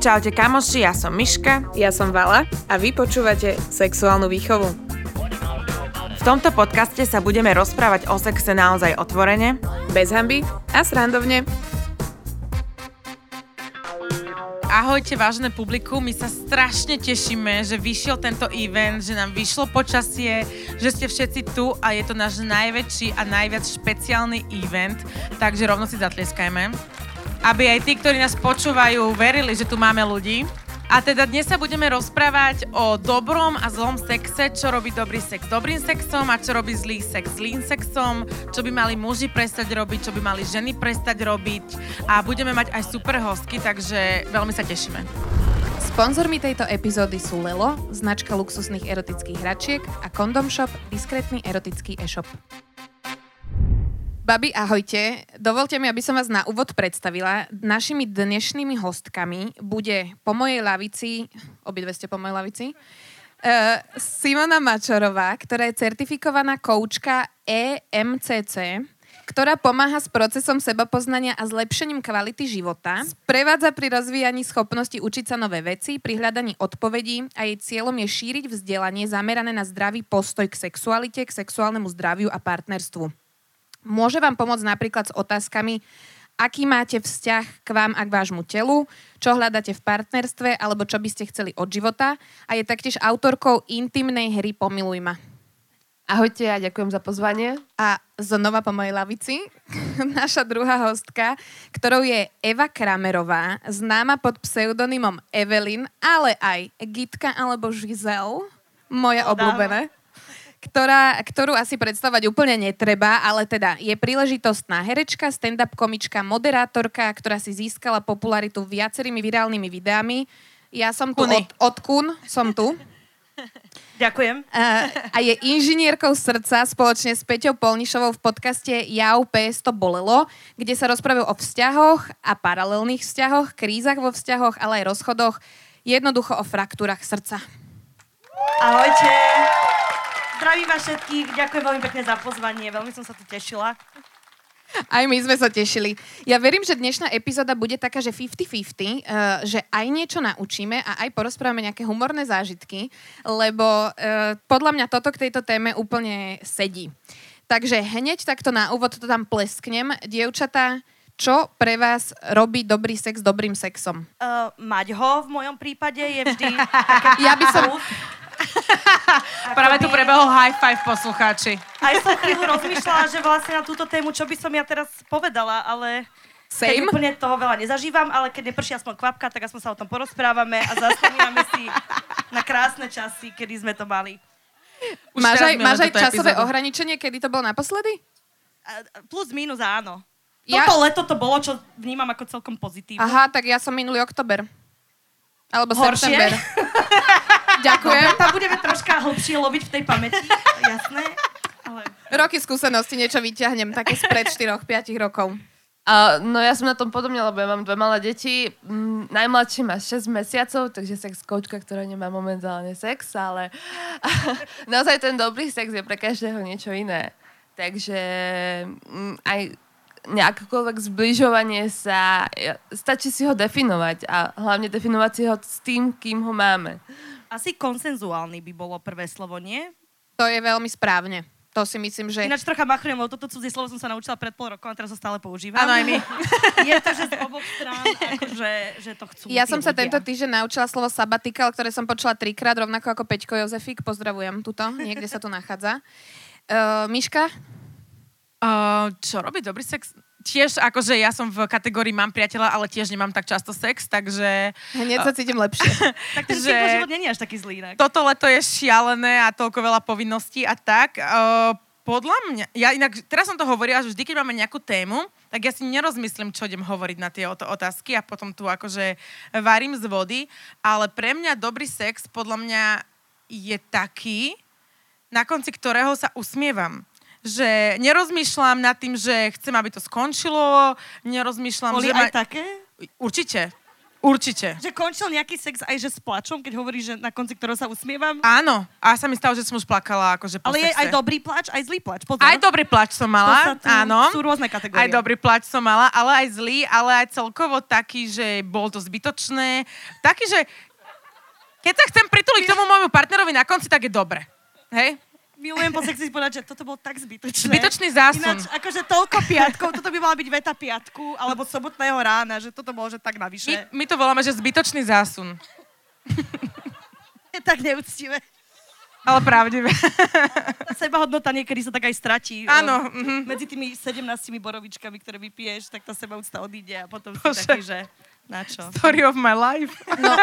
Čaute kamoši, ja som Miška. Ja som Vala a vy počúvate Sexuálnu výchovu. V tomto podcaste sa budeme rozprávať o sexe naozaj otvorene, Bez hamby a srandovne. Ahojte, vážené publikum, my sa strašne tešíme, že vyšiel tento event, že nám vyšlo počasie, že ste všetci tu a je to náš najväčší a najviac špeciálny event, takže rovno si zatlieskajme. Aby aj tí, ktorí nás počúvajú, verili, že tu máme ľudí. A teda dnes sa budeme rozprávať o dobrom a zlom sexe, čo robí dobrý sex dobrým sexom a čo robí zlý sex zlým sexom, čo by mali muži prestať robiť, čo by mali ženy prestať robiť a budeme mať aj super hostky, takže veľmi sa tešíme. Sponzormi tejto epizódy sú Lelo, značka luxusných erotických hračiek a Condom Shop, diskrétny erotický e-shop. Babi, ahojte. Dovolte mi, aby som vás na úvod predstavila. Našimi dnešnými hostkami bude po mojej lavici, obidve ste po mojej lavici, uh, Simona Mačorová, ktorá je certifikovaná koučka EMCC, ktorá pomáha s procesom sebapoznania a zlepšením kvality života, sprevádza pri rozvíjaní schopnosti učiť sa nové veci, pri hľadaní odpovedí a jej cieľom je šíriť vzdelanie zamerané na zdravý postoj k sexualite, k sexuálnemu zdraviu a partnerstvu. Môže vám pomôcť napríklad s otázkami, aký máte vzťah k vám a k vášmu telu, čo hľadáte v partnerstve alebo čo by ste chceli od života a je taktiež autorkou intimnej hry Pomiluj ma. Ahojte a ďakujem za pozvanie. A znova po mojej lavici, naša druhá hostka, ktorou je Eva Kramerová, známa pod pseudonymom Evelyn, ale aj Gitka alebo Žizel, moje obľúbené ktorá, ktorú asi predstavať úplne netreba, ale teda je príležitostná herečka, stand-up komička, moderátorka, ktorá si získala popularitu viacerými virálnymi videami. Ja som tu od, od Kun, som tu. Ďakujem. A, a je inžinierkou srdca spoločne s Peťou Polnišovou v podcaste Jau PS to bolelo, kde sa rozprávajú o vzťahoch a paralelných vzťahoch, krízach vo vzťahoch, ale aj rozchodoch, jednoducho o fraktúrach srdca. Ahojte. Zdravím vás všetkých, ďakujem veľmi pekne za pozvanie, veľmi som sa tu tešila. Aj my sme sa tešili. Ja verím, že dnešná epizóda bude taká, že 50-50, uh, že aj niečo naučíme a aj porozprávame nejaké humorné zážitky, lebo uh, podľa mňa toto k tejto téme úplne sedí. Takže hneď takto na úvod to tam plesknem. Dievčatá, čo pre vás robí dobrý sex dobrým sexom? Uh, mať ho v mojom prípade je vždy... ja by som... Práve tu prebehol high five poslucháči. Aj som chvíľu rozmýšľala, že vlastne na túto tému, čo by som ja teraz povedala, ale... Same. Keď úplne toho veľa nezažívam, ale keď neprší aspoň kvapka, tak aspoň sa o tom porozprávame a zaspomíname si na krásne časy, kedy sme to mali. Už máš aj, máš aj časové epizódu. ohraničenie, kedy to bolo naposledy? Plus, minus, áno. Ja... Toto leto to bolo, čo vnímam ako celkom pozitívne. Aha, tak ja som minulý oktober. Alebo Horšie? september. Ďakujem. No, tam budeme troška hlbšie loviť v tej pamäti, jasné. Ale... Roky skúsenosti, niečo vyťahnem, také spred 4-5 rokov. Uh, no ja som na tom podobne, lebo ja mám dve malé deti. Mm, najmladší má 6 mesiacov, takže sex coachka, ktorá nemá momentálne sex, ale naozaj ten dobrý sex je pre každého niečo iné. Takže mm, aj nejakokoľvek zbližovanie sa, stačí si ho definovať a hlavne definovať si ho s tým, kým ho máme. Asi konsenzuálny by bolo prvé slovo, nie? To je veľmi správne. To si myslím, že... Ináč trocha machrujem, lebo toto cudzie slovo som sa naučila pred pol rokom a teraz ho stále používam. Áno, aj my. je to, že z oboch strán, akože, že to chcú Ja som sa ľudia. tento týždeň naučila slovo sabatikal, ktoré som počula trikrát, rovnako ako Peťko Jozefik. Pozdravujem tuto, niekde sa tu nachádza. Uh, Miška? Uh, čo robí dobrý sex? Tiež akože ja som v kategórii mám priateľa, ale tiež nemám tak často sex, takže... Hneď sa cítim lepšie. tak ten že život je až taký zlý. Inak. Toto leto je šialené a toľko veľa povinností a tak. Uh, podľa mňa, ja inak, teraz som to hovorila, že vždy, keď máme nejakú tému, tak ja si nerozmyslím, čo idem hovoriť na tie otázky a potom tu akože varím z vody, ale pre mňa dobrý sex podľa mňa je taký, na konci ktorého sa usmievam že nerozmýšľam nad tým, že chcem, aby to skončilo, nerozmýšľam, Boli že... aj ma... také? Určite. Určite. Že končil nejaký sex aj že s plačom, keď hovoríš, že na konci ktorého sa usmievam? Áno, a sa mi stalo, že som už plakala akože po Ale je sexe. aj dobrý plač, aj zlý plač. Pozor. Aj dobrý plač som To mala, sa tu- áno. Sú rôzne kategórie. Aj dobrý plač som mala, ale aj zlý, ale aj celkovo taký, že bol to zbytočné. Taký, že keď sa chcem prituliť k tomu môjmu partnerovi na konci, tak je dobre. Hej? Milujem po sexy povedať, že toto bolo tak zbytočné. Zbytočný zásun. Ináč, akože toľko piatkov, toto by mala byť veta piatku, alebo sobotného rána, že toto bolo, že tak My, navyše. my to voláme, že zbytočný zásun. Je tak neúctivé. Ale pravdivé. Tá sebahodnota niekedy sa tak aj stratí. Áno, O, mhm. Medzi tými 17 borovičkami, ktoré vypiješ, tak tá sebaúcta odíde a potom si Bože. taký, že na čo? Story of my life. No,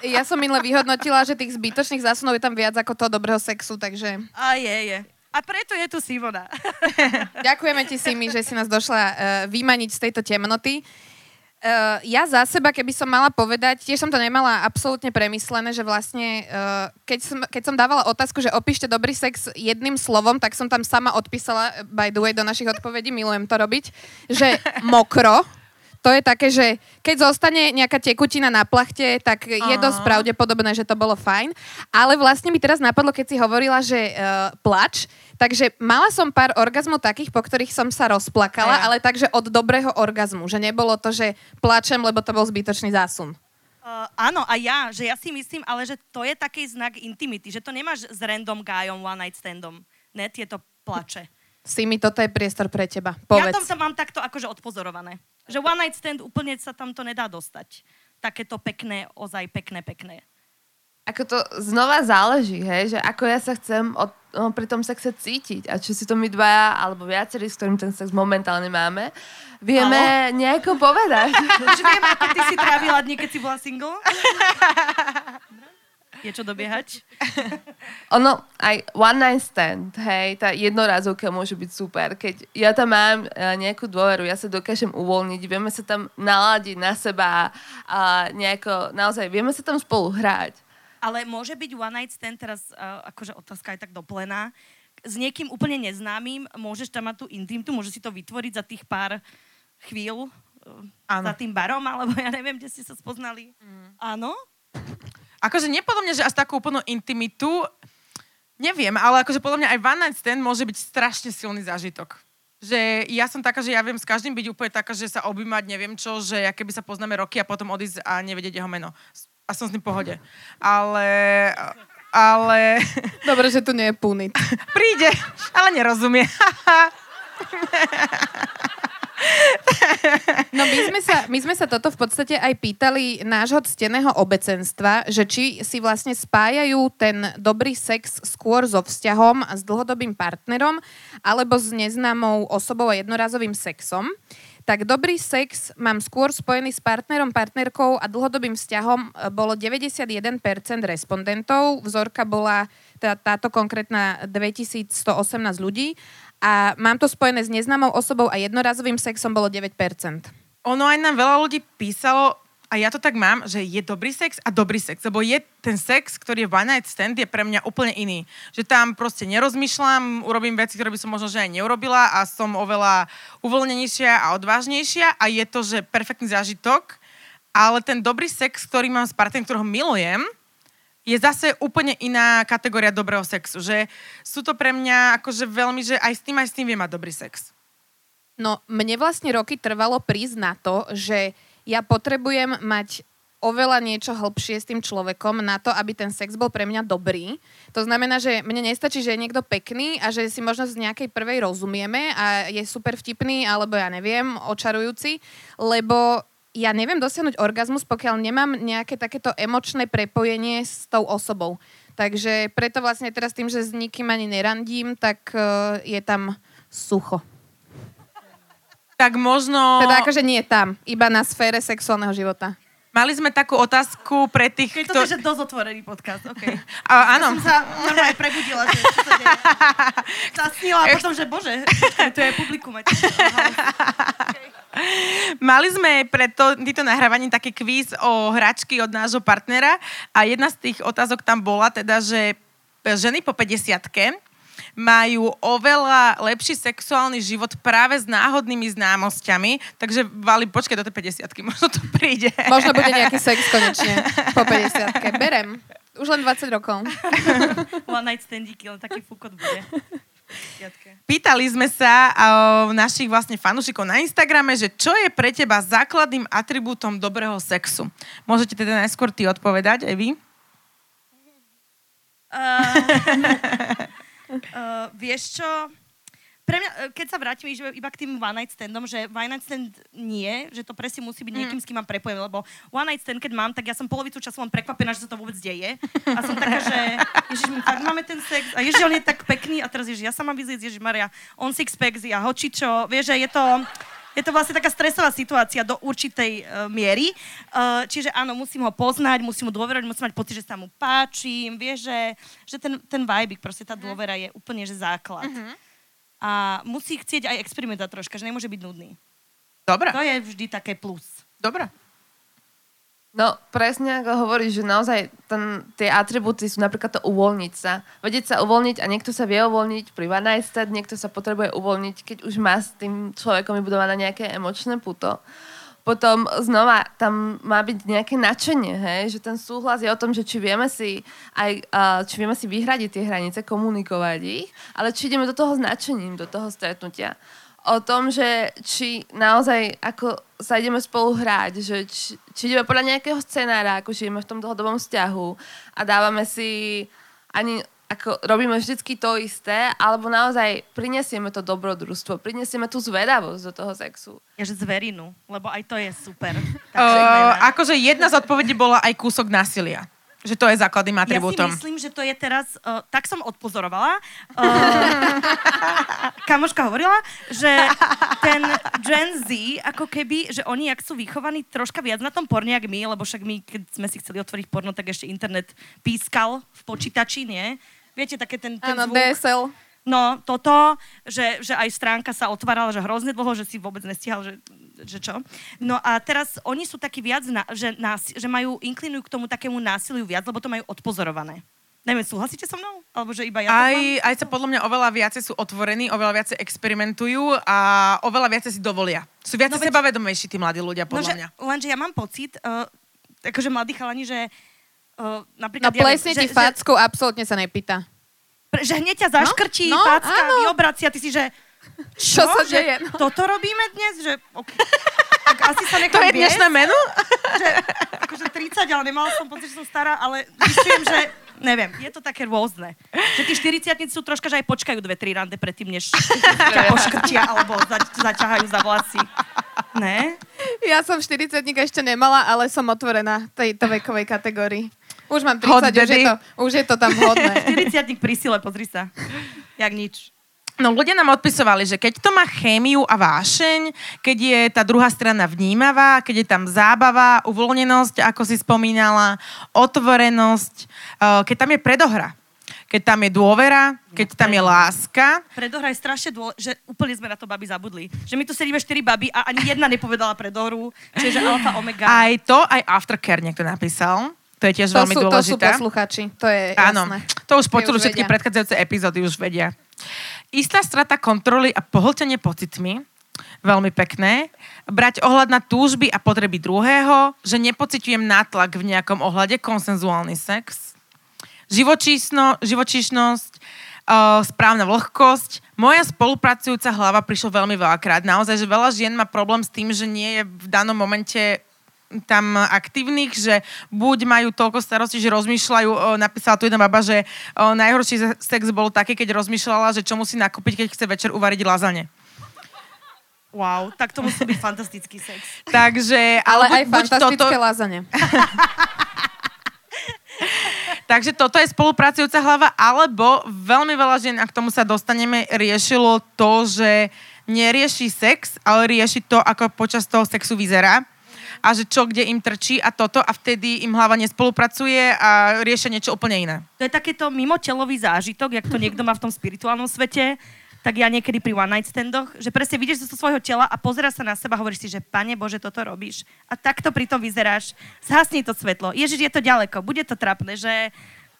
ja som minule vyhodnotila, že tých zbytočných zásunov je tam viac ako toho dobrého sexu, takže A je, je. A preto je tu Simona. ďakujeme ti, Simi, že si nás došla uh, vymaniť z tejto temnoty. Uh, ja za seba, keby som mala povedať, tiež som to nemala absolútne premyslené, že vlastne, uh, keď, som, keď som dávala otázku, že opíšte dobrý sex jedným slovom, tak som tam sama odpísala, by the way, do našich odpovedí, milujem to robiť, že mokro, to je také, že keď zostane nejaká tekutina na plachte, tak je Aha. dosť pravdepodobné, že to bolo fajn. Ale vlastne mi teraz napadlo, keď si hovorila, že uh, plač, takže mala som pár orgazmov takých, po ktorých som sa rozplakala, ja. ale takže od dobrého orgazmu, že nebolo to, že plačem, lebo to bol zbytočný zásun. Uh, áno, a ja, že ja si myslím, ale že to je taký znak intimity, že to nemáš s random guyom, one night standom. Ne, tieto plače. Si mi, toto je priestor pre teba. Ja Povedz. tam sa mám takto akože odpozorované. Že one night stand úplne sa tam to nedá dostať. Takéto pekné, ozaj pekné, pekné. Ako to znova záleží, hej, že ako ja sa chcem od, no, pri tom sexe cítiť a či si to my dvaja alebo viacerí, s ktorým ten sex momentálne máme, vieme nejako povedať. Už viem, ako ty si trávila dni, keď si bola single. Je čo dobiehať? Ono, aj one night stand, hej, tá jednorazovka môže byť super. Keď ja tam mám uh, nejakú dôveru, ja sa dokážem uvoľniť, vieme sa tam naladiť na seba a nejako, naozaj, vieme sa tam spolu hrať. Ale môže byť one night stand teraz, uh, akože otázka je tak doplená, s niekým úplne neznámym, môžeš tam mať tú intimitu, môžeš si to vytvoriť za tých pár chvíľ uh, Áno. za tým barom, alebo ja neviem, kde ste sa spoznali. Mm. Áno? Akože nie podľa mňa, že až takú úplnú intimitu, neviem, ale akože podľa mňa aj one night stand môže byť strašne silný zážitok. Že ja som taká, že ja viem s každým byť úplne taká, že sa objímať, neviem čo, že ja keby sa poznáme roky a potom odísť a nevedieť jeho meno. A som s ním v pohode. Ale... Ale... Dobre, že tu nie je punit. Príde, ale nerozumie. No my sme, sa, my sme sa toto v podstate aj pýtali nášho cteného obecenstva, že či si vlastne spájajú ten dobrý sex skôr so vzťahom a s dlhodobým partnerom alebo s neznámou osobou a jednorazovým sexom. Tak dobrý sex mám skôr spojený s partnerom, partnerkou a dlhodobým vzťahom e, bolo 91% respondentov. Vzorka bola tá, táto konkrétna 2118 ľudí a mám to spojené s neznámou osobou a jednorazovým sexom bolo 9%. Ono aj nám veľa ľudí písalo, a ja to tak mám, že je dobrý sex a dobrý sex, lebo je ten sex, ktorý je one night stand, je pre mňa úplne iný. Že tam proste nerozmýšľam, urobím veci, ktoré by som možno že aj neurobila a som oveľa uvoľnenejšia a odvážnejšia a je to, že perfektný zážitok, ale ten dobrý sex, ktorý mám s partnerom, ktorého milujem, je zase úplne iná kategória dobrého sexu. Že sú to pre mňa akože veľmi, že aj s tým, aj s tým viem mať dobrý sex. No, mne vlastne roky trvalo prísť na to, že ja potrebujem mať oveľa niečo hĺbšie s tým človekom na to, aby ten sex bol pre mňa dobrý. To znamená, že mne nestačí, že je niekto pekný a že si možno z nejakej prvej rozumieme a je super vtipný, alebo ja neviem, očarujúci, lebo ja neviem dosiahnuť orgazmus, pokiaľ nemám nejaké takéto emočné prepojenie s tou osobou. Takže preto vlastne teraz tým, že s nikým ani nerandím, tak uh, je tam sucho. Tak možno... Teda akože nie tam, iba na sfére sexuálneho života. Mali sme takú otázku pre tých, Keď kto... to je, že dosť otvorený podcast, OK. A, áno, Som sa normálne prebudila, že čo sa deje. Zasnila a potom, že bože, to je publikum. aj aha. mali sme pre to, týto nahrávaní taký kvíz o hračky od nášho partnera a jedna z tých otázok tam bola teda, že ženy po 50 majú oveľa lepší sexuálny život práve s náhodnými známosťami. Takže, Vali, počkaj do tej 50 možno to príde. Možno bude nejaký sex konečne po 50 Berem. Už len 20 rokov. One night standíky, len taký fúkot bude. Pýtali sme sa uh, našich vlastne fanúšikov na Instagrame, že čo je pre teba základným atribútom dobrého sexu? Môžete teda najskôr ty odpovedať, Evi? Uh, uh, vieš čo? Pre mňa, e, keď sa vrátim iba k tým one night standom, že one night stand nie, že to presne musí byť niekým, s kým mám prepojené, lebo one night stand, keď mám, tak ja som polovicu času len prekvapená, že sa to vôbec deje. A som taká, že ježiš, my fakt máme ten sex. A ježiš, on je tak pekný. A teraz ježiš, ja sa mám vyzrieť, ježiš Maria, on six packs a hočičo, vieš, že je to... Je to vlastne taká stresová situácia do určitej uh, miery. Uh, čiže áno, musím ho poznať, musím mu dôverovať, musím mať pocit, že sa mu páčim, vieš, že, že ten, ten vibe, proste tá dôvera je úplne že základ. Uh-huh. A musí chcieť aj experimentovať troška, že nemôže byť nudný. Dobre. To je vždy také plus. Dobre. No, presne ako hovoríš, že naozaj ten, tie atribúty sú napríklad to uvoľniť sa. Vedieť sa uvoľniť a niekto sa vie uvoľniť pri one night stand, niekto sa potrebuje uvoľniť, keď už má s tým človekom vybudované nejaké emočné puto. Potom znova tam má byť nejaké nadšenie, hej? že ten súhlas je o tom, že či vieme si aj, či vieme si vyhradiť tie hranice, komunikovať ich, ale či ideme do toho s nadšením, do toho stretnutia o tom, že či naozaj ako sa ideme spolu hrať, že či, či ideme podľa nejakého scenára, ako žijeme v tom dlhodobom vzťahu a dávame si ani ako robíme vždycky to isté, alebo naozaj prinesieme to dobrodružstvo, prinesieme tú zvedavosť do toho sexu. Ja, že zverinu, lebo aj to je super. Uh, akože jedna z odpovedí bola aj kúsok násilia. Že to je základným atribútom. Ja si myslím, že to je teraz... Uh, tak som odpozorovala. Uh, kamoška hovorila, že ten Gen Z, ako keby, že oni, ak sú vychovaní troška viac na tom porne, jak my, lebo však my, keď sme si chceli otvoriť porno, tak ešte internet pískal v počítači, nie? Viete, také ten, ten Áno, zvuk. DSL. No, toto, že, že aj stránka sa otvárala, že hrozne dlho, že si vôbec nestihal, že že čo. No a teraz oni sú takí viac, na, že, nás, že majú, inklinujú k tomu takému násiliu viac, lebo to majú odpozorované. Neviem, súhlasíte so mnou? Alebo že iba ja aj, aj sa podľa mňa oveľa viacej sú otvorení, oveľa viacej experimentujú a oveľa viacej si dovolia. Sú viac no, sebavedomejší tí mladí ľudia, podľa no, že, mňa. Lenže ja mám pocit, uh, akože mladí chalani, že uh, napríklad... No plesne ja ti facku, že, absolútne sa nepýta. Že hneď ťa zaškrtí, no? no, facka, vyobracia, ty si, že... Čo, čo sa deje? No. Toto robíme dnes? Že, okay. tak asi sa To je dnešné menu? Že, akože 30, ale nemala som pocit, že som stará, ale myslím, že neviem, je to také rôzne. Že tí 40 sú troška, že aj počkajú dve, tri rande predtým, než ťa poškrtia alebo zač- zaťahajú za vlasy. Ne? Ja som 40 ešte nemala, ale som otvorená tejto vekovej kategórii. Už mám 30, už je, to, už je to tam vhodné. 40 pri sile, pozri sa. Jak nič. No ľudia nám odpisovali, že keď to má chémiu a vášeň, keď je tá druhá strana vnímavá, keď je tam zábava, uvoľnenosť, ako si spomínala, otvorenosť, eh, keď tam je predohra. Keď tam je dôvera, keď tam je láska. Predohra je strašne dôležité, že úplne sme na to baby zabudli. Že my tu sedíme štyri baby a ani jedna nepovedala predohru, čiže alfa, omega. Aj to, aj aftercare niekto napísal. To je tiež to veľmi sú, dôležité. To sú posluchači, to je Áno, jasné. to už počuli všetky vedia. predchádzajúce epizódy, už vedia. Istá strata kontroly a pohltenie pocitmi, veľmi pekné. Brať ohľad na túžby a potreby druhého, že nepociťujem nátlak v nejakom ohľade, konsenzuálny sex. Živočíšno, živočíšnosť, uh, správna vlhkosť. Moja spolupracujúca hlava prišla veľmi veľakrát. Naozaj, že veľa žien má problém s tým, že nie je v danom momente tam aktívnych, že buď majú toľko starostí, že rozmýšľajú, napísala tu jedna baba, že najhorší sex bol taký, keď rozmýšľala, že čo musí nakúpiť, keď chce večer uvariť lazane. Wow, tak to musí byť fantastický sex. Takže, ale buď, aj buď fantastické toto... lazane. Takže toto je spolupracujúca hlava, alebo veľmi veľa žien, a k tomu sa dostaneme, riešilo to, že nerieši sex, ale rieši to, ako počas toho sexu vyzerá a že čo kde im trčí a toto a vtedy im hlava nespolupracuje a riešia niečo úplne iné. To je takéto mimotelový zážitok, jak to niekto má v tom spirituálnom svete, tak ja niekedy pri one night standoch, že presne vidíš zo svojho tela a pozeráš sa na seba a hovoríš si, že pane Bože, toto robíš. A takto pri tom vyzeráš. Zhasni to svetlo. Ježiš, je to ďaleko, bude to trapné, že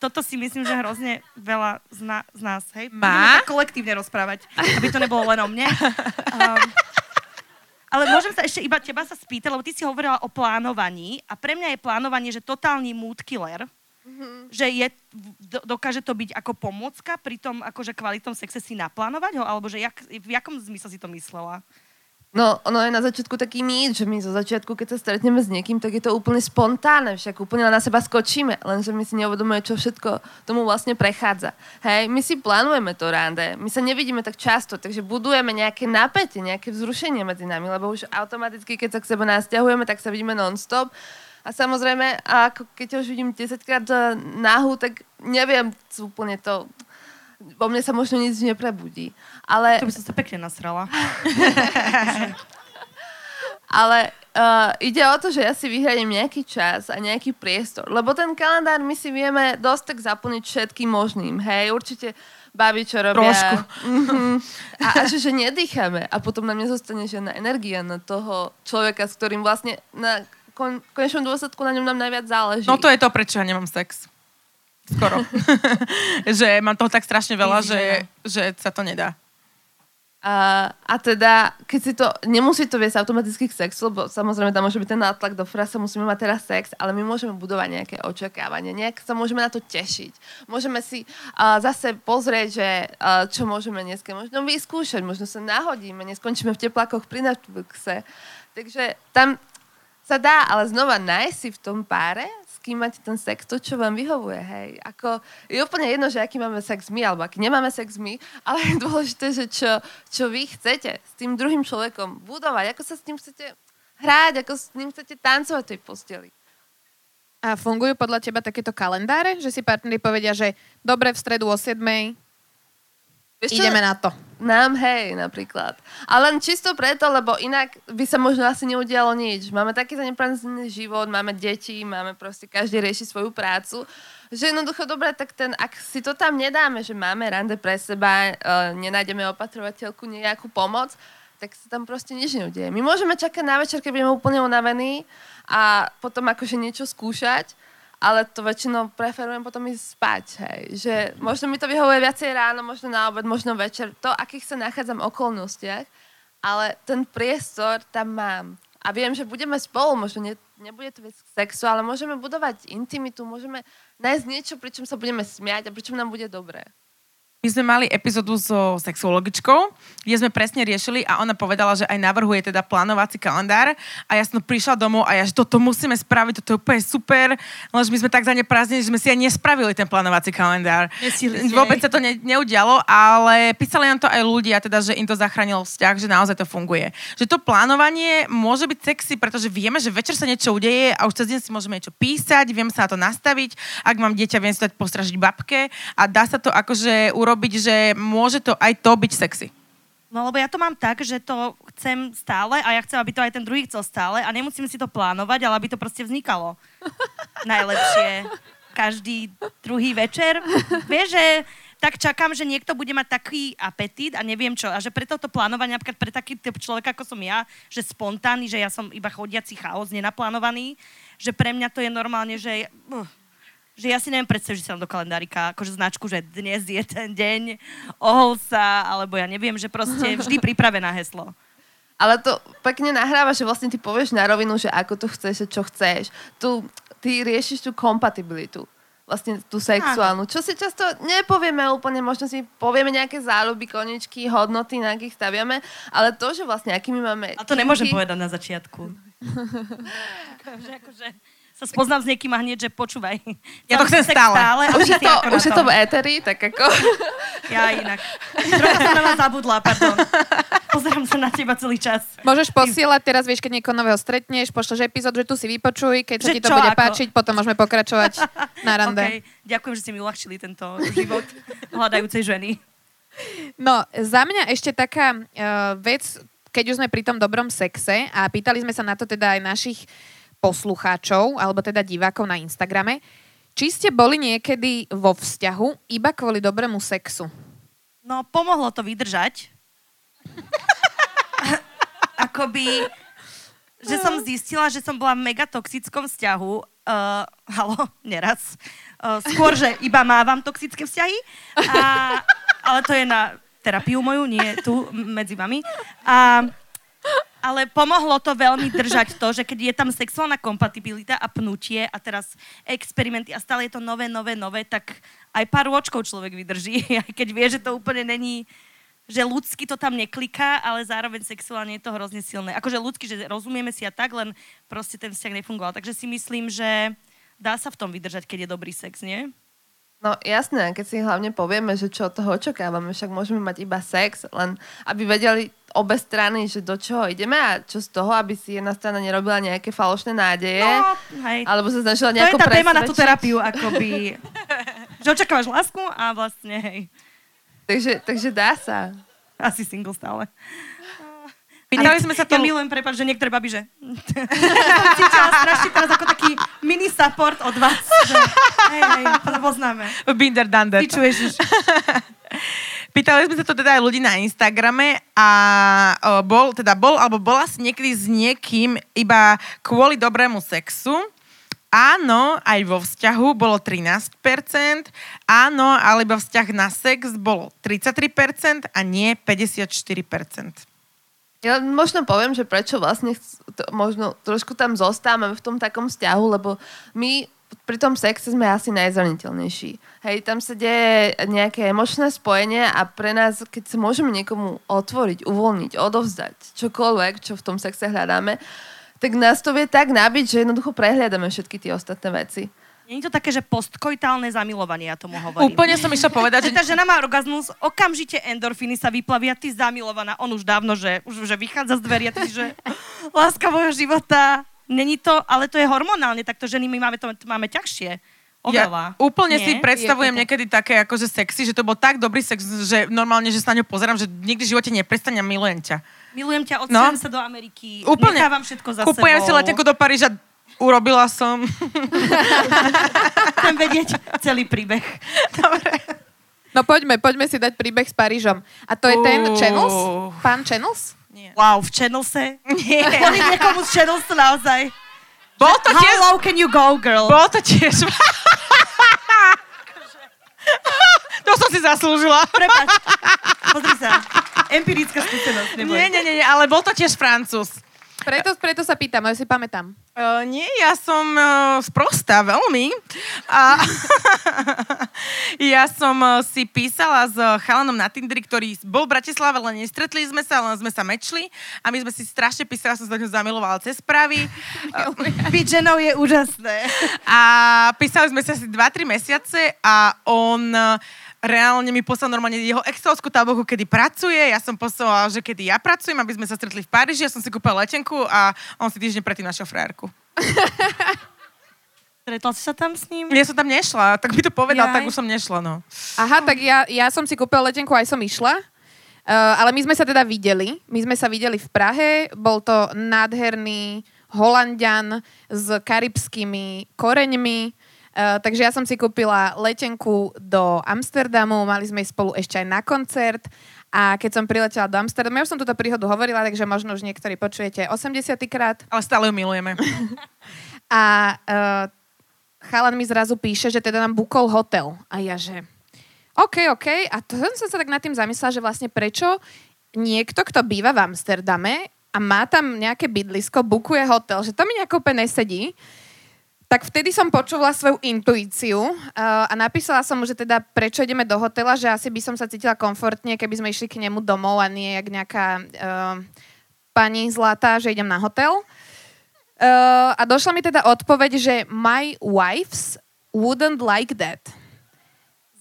toto si myslím, že hrozne veľa z, na, z nás, hej? Má? Budeme tak kolektívne rozprávať, aby to nebolo len o mne. Um, ale môžem sa ešte iba teba sa spýtať, lebo ty si hovorila o plánovaní a pre mňa je plánovanie, že totálny mood killer, že je, do, dokáže to byť ako pomôcka pri tom akože kvalitnom sexe si naplánovať ho, alebo že jak, v jakom zmysle si to myslela? No, ono je na začiatku taký mýt, že my zo začiatku, keď sa stretneme s niekým, tak je to úplne spontánne, však úplne na seba skočíme, lenže my si neuvedomujeme, čo všetko tomu vlastne prechádza. Hej, my si plánujeme to rande, my sa nevidíme tak často, takže budujeme nejaké napätie, nejaké vzrušenie medzi nami, lebo už automaticky, keď sa k sebe nasťahujeme, tak sa vidíme non-stop. A samozrejme, ako keď už vidím 10 krát eh, nahu, tak neviem úplne to, vo mne sa možno nič neprebudí. Ale To by som sa pekne nasrala. Ale uh, ide o to, že ja si vyhradím nejaký čas a nejaký priestor. Lebo ten kalendár my si vieme dosť tak zaplniť všetkým možným. Hej, určite baví, čo robia. Trošku. Mhm. A, a že, že nedýchame. A potom nám nezostane žiadna energia na toho človeka, s ktorým vlastne na kon, konečnom dôsledku na ňom nám najviac záleží. No to je to, prečo ja nemám sex. Skoro. že mám toho tak strašne veľa, že, že sa to nedá. A, a teda, keď si to, nemusí to viesť automaticky k sexu, lebo samozrejme tam môže byť ten nátlak do frasa, musíme mať teraz sex, ale my môžeme budovať nejaké očakávanie, nejak sa môžeme na to tešiť. Môžeme si uh, zase pozrieť, že uh, čo môžeme dneska možno vyskúšať, možno sa nahodíme, neskončíme v teplákoch pri Netflixe. Takže tam sa dá, ale znova nájsť si v tom páre, kým máte ten sex, to, čo vám vyhovuje, hej. Ako, je úplne jedno, že aký máme sex my, alebo aký nemáme sex my, ale je dôležité, že čo, čo vy chcete s tým druhým človekom budovať, ako sa s ním chcete hrať, ako s ním chcete tancovať v tej posteli. A fungujú podľa teba takéto kalendáre, že si partneri povedia, že dobre, v stredu o 7 Vieš čo? ideme na to. Nám hej, napríklad. A len čisto preto, lebo inak by sa možno asi neudialo nič. Máme taký zaneprázdnený život, máme deti, máme proste, každý rieši svoju prácu, že jednoducho, dobre, tak ten, ak si to tam nedáme, že máme rande pre seba, uh, nenájdeme opatrovateľku, nejakú pomoc, tak sa tam proste nič neudeje. My môžeme čakať na večer, keď budeme úplne unavení a potom akože niečo skúšať, ale to väčšinou preferujem potom ísť spať, hej. Že možno mi to vyhovuje viacej ráno, možno na obed, možno večer, to, akých sa nachádzam okolnostiach, ale ten priestor tam mám. A viem, že budeme spolu, možno ne, nebude to k sexu, ale môžeme budovať intimitu, môžeme nájsť niečo, pri čom sa budeme smiať a pri čom nám bude dobré. My sme mali epizódu so sexuologičkou, kde sme presne riešili a ona povedala, že aj navrhuje teda plánovací kalendár a ja som prišla domov a ja, že toto musíme spraviť, toto je úplne super, lenže my sme tak zaneprázdnení, že sme si aj nespravili ten plánovací kalendár. Ste, Vôbec sa to ne, neudialo, ale písali nám to aj ľudia, teda, že im to zachránilo vzťah, že naozaj to funguje. Že to plánovanie môže byť sexy, pretože vieme, že večer sa niečo udeje a už cez deň si môžeme niečo písať, vieme sa na to nastaviť. Ak mám dieťa, viem si dať postražiť babke a dá sa to akože urobiť, že môže to aj to byť sexy. No lebo ja to mám tak, že to chcem stále a ja chcem, aby to aj ten druhý chcel stále a nemusím si to plánovať, ale aby to proste vznikalo. Najlepšie. Každý druhý večer. Vieš, že tak čakám, že niekto bude mať taký apetít a neviem čo. A že preto to plánovanie, napríklad pre taký typ človeka, ako som ja, že spontánny, že ja som iba chodiaci chaos, nenaplánovaný, že pre mňa to je normálne, že... Uh, že ja si neviem predstaviť, že si dám do kalendárika akože značku, že dnes je ten deň, ohol sa, alebo ja neviem, že proste vždy pripravená heslo. Ale to pekne nahráva, že vlastne ty povieš na rovinu, že ako to chceš a čo chceš. Tu, ty riešiš tú kompatibilitu vlastne tú sexuálnu, čo si často nepovieme úplne, možno si povieme nejaké záľuby, koničky, hodnoty, na akých staviame, ale to, že vlastne akými máme... A to nemôžem kinky- povedať na začiatku. že akože sa spoznám s niekým a hneď, že počúvaj. Ja to chcem stále. a Už je to, už je to v éteri, tak ako... Ja inak. Trocha som na vás zabudla, pardon. Pozerám sa na teba celý čas. Môžeš posielať teraz, vieš, keď niekoho nového stretneš, pošleš epizód, že tu si vypočuj, keď sa ti to čo, bude ako? páčiť, potom môžeme pokračovať na rande. Okay. Ďakujem, že ste mi uľahčili tento život hľadajúcej ženy. No, za mňa ešte taká uh, vec, keď už sme pri tom dobrom sexe a pýtali sme sa na to teda aj našich poslucháčov, alebo teda divákov na Instagrame, či ste boli niekedy vo vzťahu iba kvôli dobrému sexu? No, pomohlo to vydržať. Akoby, že som zistila, že som bola v mega toxickom vzťahu, Uh, halo, neraz. Uh, skôr, že iba mávam toxické vzťahy. A, ale to je na terapiu moju, nie tu medzi vami. A, ale pomohlo to veľmi držať to, že keď je tam sexuálna kompatibilita a pnutie a teraz experimenty a stále je to nové, nové, nové, tak aj pár ročkov človek vydrží, aj keď vie, že to úplne není že ľudsky to tam nekliká, ale zároveň sexuálne je to hrozne silné. Akože ľudsky, že rozumieme si a tak, len proste ten vzťah nefungoval. Takže si myslím, že dá sa v tom vydržať, keď je dobrý sex, nie? No jasné, keď si hlavne povieme, že čo od toho očakávame, však môžeme mať iba sex, len aby vedeli obe strany, že do čoho ideme a čo z toho, aby si jedna strana nerobila nejaké falošné nádeje, No, hej. alebo sa snažila To je nejako tá téma na tú terapiu, akoby... že očakávaš lásku a vlastne, hej, Takže, takže dá sa. asi single stále. Pýtali sme sa to... Ja milujem, prepáč, že niektoré baby, že... cítila strašne teraz ako taký mini support od vás. Že, hej, hej, to poznáme. Binder that. Ty čuješ, Pýtali sme sa to teda aj ľudí na Instagrame a o, bol, teda bol alebo bola si niekedy s niekým iba kvôli dobrému sexu. Áno, aj vo vzťahu bolo 13%, áno, ale iba vzťah na sex bolo 33% a nie 54%. Ja možno poviem, že prečo vlastne možno trošku tam zostávame v tom takom vzťahu, lebo my pri tom sexe sme asi najzraniteľnejší. Hej, tam sa deje nejaké emočné spojenie a pre nás, keď sa môžeme niekomu otvoriť, uvoľniť, odovzdať, čokoľvek, čo v tom sexe hľadáme, tak nás to vie tak nabiť, že jednoducho prehliadame všetky tie ostatné veci. Nie je to také, že postkoitálne zamilovanie, ja tomu hovorím. Úplne som išla povedať, Že tá žena má orgazmus, okamžite endorfíny sa vyplavia, ty zamilovaná, on už dávno, že, už, že vychádza z dverí a ty že láska môjho života, není to, ale to je hormonálne, tak to ženy my máme, to máme ťažšie. Oveľa. Ja úplne Nie? si predstavujem to niekedy také akože sexy, že to bol tak dobrý sex, že normálne, že sa na ňu pozerám, že nikdy v živote neprestane a milujem ťa. Milujem ťa, No. odsťahujem sa do Ameriky, Úplne. nechávam všetko za Kupujem si sebou. letenku do Paríža, urobila som. Chcem vedieť celý príbeh. No poďme, poďme si dať príbeh s Parížom. A to je ten. Channels? Pán Channels? Nie. Wow, v Channelse? Nie. Boli niekomu z Channelsu naozaj. Bol to How tiež... low can you go, girl? Bol to tiež... to som si zaslúžila. Prepač. Pozri sa. Empirická skúsenosť, neboj. Nie, nie, nie, ale bol to tiež Francúz. Preto, preto sa pýtam, ja si pamätám. Uh, nie, ja som uh, sprostá veľmi. A ja som uh, si písala s chalanom na Tindri, ktorý bol v Bratislave, len nestretli sme sa, len sme sa mečli. A my sme si strašne písali, som sa do ňu zamilovala cez správy. Byť ženou je úžasné. A písali sme sa asi 2-3 mesiace a on uh, reálne mi poslal normálne jeho excelovskú tabulku, kedy pracuje. Ja som poslala, že kedy ja pracujem, aby sme sa stretli v Paríži. Ja som si kúpila letenku a on si týždeň predtým našiel frajerku. Stretla si sa tam s ním? Ja som tam nešla, tak by to povedal, Jaj. tak už som nešla, no. Aha, tak ja, ja som si kúpila letenku, aj som išla. Uh, ale my sme sa teda videli. My sme sa videli v Prahe. Bol to nádherný Holandian s karibskými koreňmi. Uh, takže ja som si kúpila letenku do Amsterdamu, mali sme ísť spolu ešte aj na koncert a keď som priletela do Amsterdamu, ja už som túto príhodu hovorila, takže možno už niektorí počujete 80 krát. Ale stále ju milujeme. A uh, chalan mi zrazu píše, že teda nám bukol hotel. A ja, že OK, OK. A to som sa tak nad tým zamyslela, že vlastne prečo niekto, kto býva v Amsterdame a má tam nejaké bydlisko, bukuje hotel, že to mi nejako úplne nesedí. Tak vtedy som počula svoju intuíciu uh, a napísala som mu, že teda prečo ideme do hotela, že asi by som sa cítila komfortne, keby sme išli k nemu domov a nie jak nejaká uh, pani zlatá, že idem na hotel. Uh, a došla mi teda odpoveď, že my wives wouldn't like that.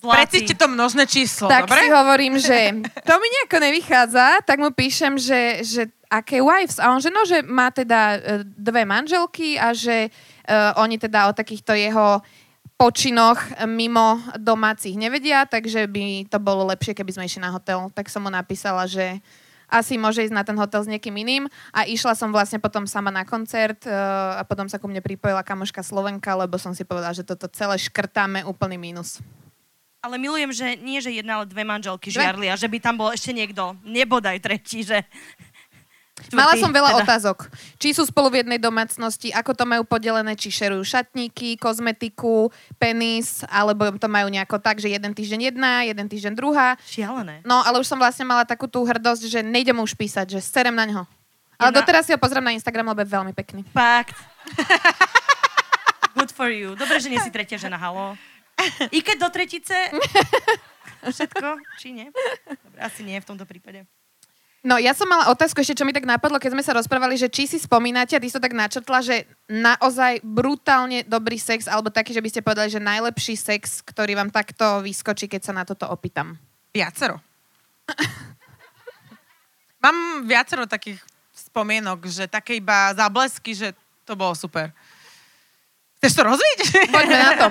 Precíťte to množné číslo, tak dobre? si hovorím, že to mi nejako nevychádza, tak mu píšem, že, že aké wives. A on, že no, že má teda e, dve manželky a že uh, oni teda o takýchto jeho počinoch mimo domácich nevedia, takže by to bolo lepšie, keby sme išli na hotel. Tak som mu napísala, že asi môže ísť na ten hotel s niekým iným a išla som vlastne potom sama na koncert uh, a potom sa ku mne pripojila kamoška Slovenka, lebo som si povedala, že toto celé škrtáme úplný mínus. Ale milujem, že nie, že jedna, ale dve manželky žiarli a že by tam bol ešte niekto, nebodaj tretí, že... Mala som veľa teda. otázok. Či sú spolu v jednej domácnosti, ako to majú podelené, či šerujú šatníky, kozmetiku, penis, alebo to majú nejako tak, že jeden týždeň jedna, jeden týždeň druhá. Šialené. No, ale už som vlastne mala takú tú hrdosť, že nejdem už písať, že serem na ňo. Ale Jedna- doteraz si ho pozriem na Instagram, lebo je veľmi pekný. Fakt. Good for you. Dobre, že nie si tretia žena, halo. I keď do tretice... Všetko? Či nie? Dobre, asi nie v tomto prípade. No, ja som mala otázku ešte, čo mi tak napadlo, keď sme sa rozprávali, že či si spomínate, a ty si to tak načrtla, že naozaj brutálne dobrý sex, alebo taký, že by ste povedali, že najlepší sex, ktorý vám takto vyskočí, keď sa na toto opýtam. Viacero. Mám viacero takých spomienok, že také iba záblesky, že to bolo super. Chceš to rozviť? Poďme na to.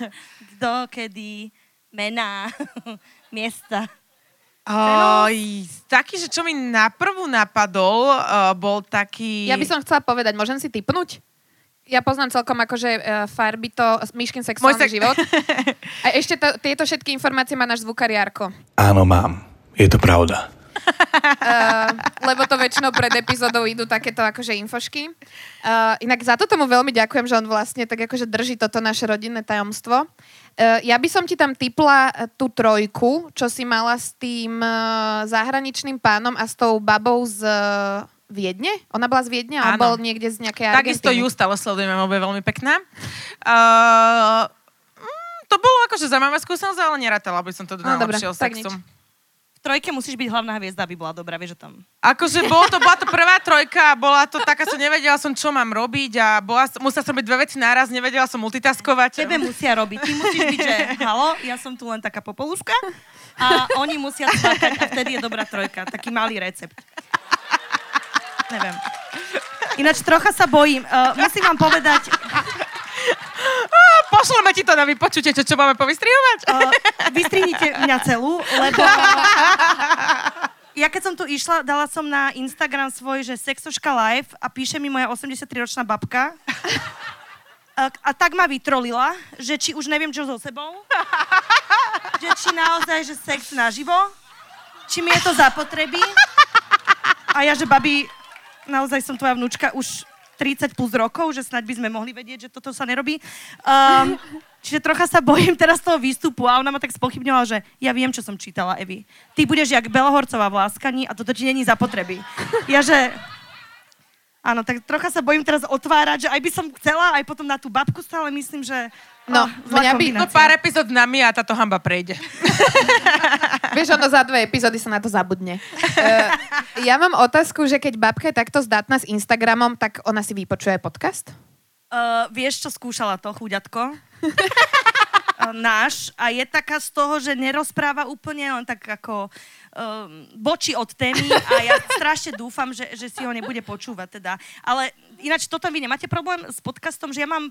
Kto, kedy, mená, miesta. Oj, taký, že čo mi na prvú napadol, uh, bol taký... Ja by som chcela povedať, môžem si typnúť? Ja poznám celkom akože uh, farby to, Myškin sexuálny Môj sek- život. A ešte to, tieto všetky informácie má náš zvukár Jarko. Áno, mám. Je to pravda. Uh, lebo to väčšinou pred epizódou idú takéto akože infošky. Uh, inak za to tomu veľmi ďakujem, že on vlastne tak akože drží toto naše rodinné tajomstvo. Uh, ja by som ti tam typla eh, tú trojku, čo si mala s tým uh, zahraničným pánom a s tou babou z uh, Viedne? Ona bola z Viedne a bol niekde z nejakej Takisto Argentíny. ju stále sledujeme, je veľmi pekná. Uh, to bolo akože zaujímavá skúsenosť, ale nerátala by som to do No, najlepšieho sexu. nič. Trojke musíš byť hlavná hviezda, aby bola dobrá, vieš, že tam... Akože bolo to, bola to prvá trojka a bola to taká, som nevedela som, čo mám robiť a bola, musela som robiť dve veci naraz, nevedela som multitaskovať. Tebe musia robiť. Ty musíš byť, že halo, ja som tu len taká popoluška a oni musia cvakať a vtedy je dobrá trojka. Taký malý recept. Neviem. Ináč trocha sa bojím. Uh, musím vám povedať, Pošleme ti to na vypočutie, čo, čo máme povystrihovať. uh, vystrihnite mňa celú, lebo ja keď som tu išla, dala som na Instagram svoj, že sexoška live a píše mi moja 83-ročná babka. A, a tak ma vytrolila, že či už neviem, čo so sebou. Že či naozaj, že sex naživo. Či mi je to zapotreby. A ja, že babi, naozaj som tvoja vnúčka už 30 plus rokov, že snáď by sme mohli vedieť, že toto sa nerobí. Um, čiže trocha sa bojím teraz toho výstupu a ona ma tak spochybňovala, že ja viem, čo som čítala, Evi. Ty budeš jak Belohorcová v Láskaní a toto ti není zapotreby. Ja, že... Áno, tak trocha sa bojím teraz otvárať, že aj by som chcela, aj potom na tú babku stále myslím, že... No, oh, mňa by- No pár epizód s nami a táto hamba prejde. Vieš, ono za dve epizódy sa na to zabudne. Uh, ja mám otázku, že keď babka je takto zdatná s Instagramom, tak ona si vypočuje podcast? Uh, vieš, čo skúšala to, chúďatko? Uh, náš. A je taká z toho, že nerozpráva úplne, len tak ako um, bočí od témy a ja strašne dúfam, že, že si ho nebude počúvať teda. Ale ináč toto vy nemáte problém s podcastom, že ja mám,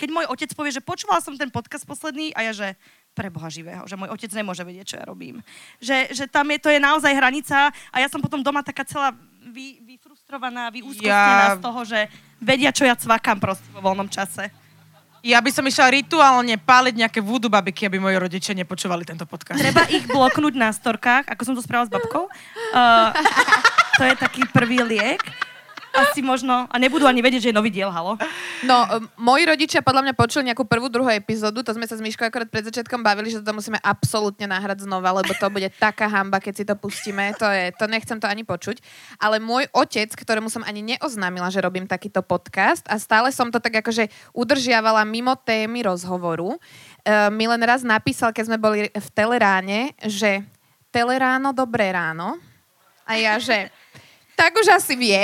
keď môj otec povie, že počúval som ten podcast posledný a ja, že pre Boha živého, že môj otec nemôže vedieť, čo ja robím. Že, že tam je, to je naozaj hranica a ja som potom doma taká celá vy, vyfrustrovaná, vyúzkostnená Ja- z toho, že vedia, čo ja cvakám proste vo voľnom čase. Ja by som išla rituálne páliť nejaké voodoo babiky, aby moji rodičia nepočúvali tento podcast. Treba ich bloknúť na storkách, ako som to spravila s babkou. Uh, to je taký prvý liek. Asi možno, a nebudú ani vedieť, že je nový diel, halo. No, moji rodičia podľa mňa počuli nejakú prvú, druhú epizódu, to sme sa s Myškou akorát pred začiatkom bavili, že to musíme absolútne nahrať znova, lebo to bude taká hamba, keď si to pustíme, to, je, to nechcem to ani počuť. Ale môj otec, ktorému som ani neoznámila, že robím takýto podcast a stále som to tak akože udržiavala mimo témy rozhovoru, uh, mi len raz napísal, keď sme boli v Teleráne, že Teleráno, dobré ráno. A ja, že tak už asi vie.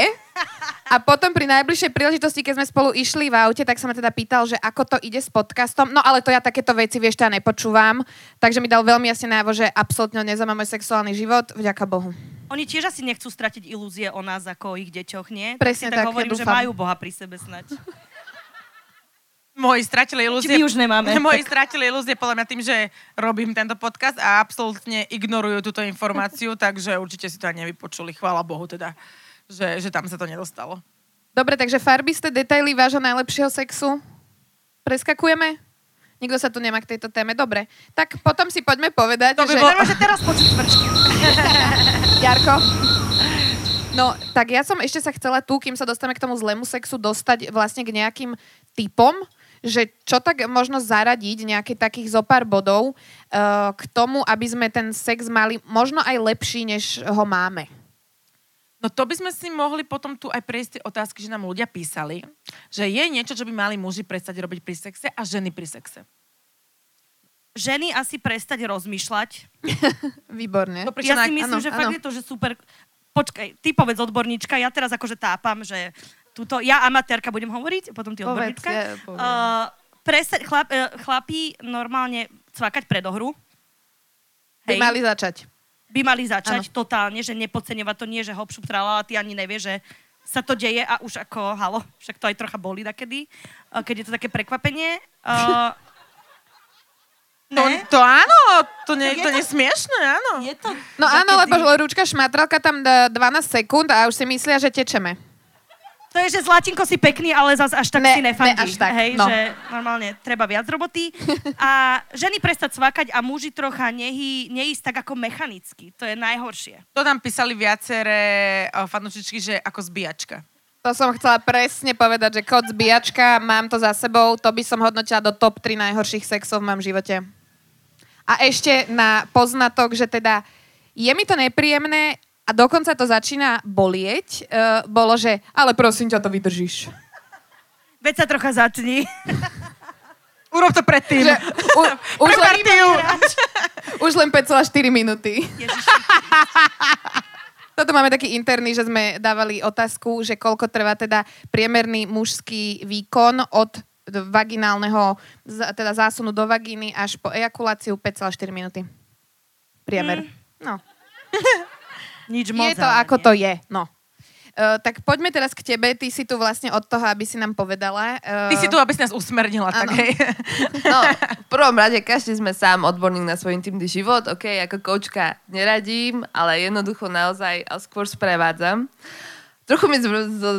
A potom pri najbližšej príležitosti, keď sme spolu išli v aute, tak sa ma teda pýtal, že ako to ide s podcastom. No ale to ja takéto veci, vieš, ja nepočúvam. Takže mi dal veľmi jasne najavo, že absolútne nezaujíma môj sexuálny život. Vďaka Bohu. Oni tiež asi nechcú stratiť ilúzie o nás ako o ich deťoch, nie? Presne tak, tak, ja hovorím, že dúfam. majú Boha pri sebe snať. Moji stratili Či ilúzie. my už nemáme. Moji tak. stratili ilúzie podľa mňa tým, že robím tento podcast a absolútne ignorujú túto informáciu, takže určite si to ani nevypočuli. Chvála Bohu teda, že, že tam sa to nedostalo. Dobre, takže farbisté detaily vášho najlepšieho sexu. Preskakujeme? Nikto sa tu nemá k tejto téme. Dobre. Tak potom si poďme povedať, To by že... bolo- Môže teraz počuť smrčky. Jarko, No, tak ja som ešte sa chcela tu, kým sa dostaneme k tomu zlému sexu, dostať vlastne k nejakým typom, že čo tak možno zaradiť, nejaké takých zo pár bodov uh, k tomu, aby sme ten sex mali možno aj lepší, než ho máme. No to by sme si mohli potom tu aj prejsť tie otázky, že nám ľudia písali, že je niečo, čo by mali muži prestať robiť pri sexe a ženy pri sexe. Ženy asi prestať rozmýšľať. Výborne. To Ja si myslím, áno, že áno. fakt je to, že super... Počkaj, ty povedz odborníčka, ja teraz akože tápam, že tuto, ja amatérka budem hovoriť, potom ty Povedz, odborníčka. ja. Uh, chlap, uh, chlapí normálne cvakať predohru. By mali začať. by mali začať totálne, že nepodceňovať to nie, že hop, šup, tralala, ty ani nevie, že sa to deje a už ako, halo, však to aj trocha boli takedy, uh, keď je to také prekvapenie. Uh, To, ne? to áno, to, nie, Je to to- nie je smiešné, áno. Je to No áno, lebo rúčka šmatralka tam dá 12 sekúnd a už si myslia, že tečeme. To je, že Zlatinko si pekný, ale zas až tak Ne, si nefandí. ne až tak, Hej, no. že normálne treba viac roboty. A ženy prestať cvakať a muži trocha nehy, neísť tak ako mechanicky. To je najhoršie. To nám písali viaceré uh, fanúšičky, že ako zbíjačka. To som chcela presne povedať, že kod zbíjačka, mám to za sebou, to by som hodnotila do top 3 najhorších sexov v mojom živote. A ešte na poznatok, že teda je mi to nepríjemné a dokonca to začína bolieť, uh, bolo, že ale prosím ťa, to vydržíš. Veď sa trocha zatni. Urob to predtým. Že, u, už, Pre len, už len 5,4 minúty. Ježiši. Toto máme taký interný, že sme dávali otázku, že koľko trvá teda priemerný mužský výkon od vaginálneho, teda zásunu do vagíny až po ejakuláciu 5,4 minúty. Priemer. No. Nič Je moc. to ale ako nie. to je, no. Uh, tak poďme teraz k tebe. Ty si tu vlastne od toho, aby si nám povedala. Uh, Ty si tu, aby si nás usmernila, tak áno. hej. No, v prvom rade každý sme sám odborník na svoj intimný život, ok, ako koučka neradím, ale jednoducho naozaj a skôr sprevádzam. Trochu mi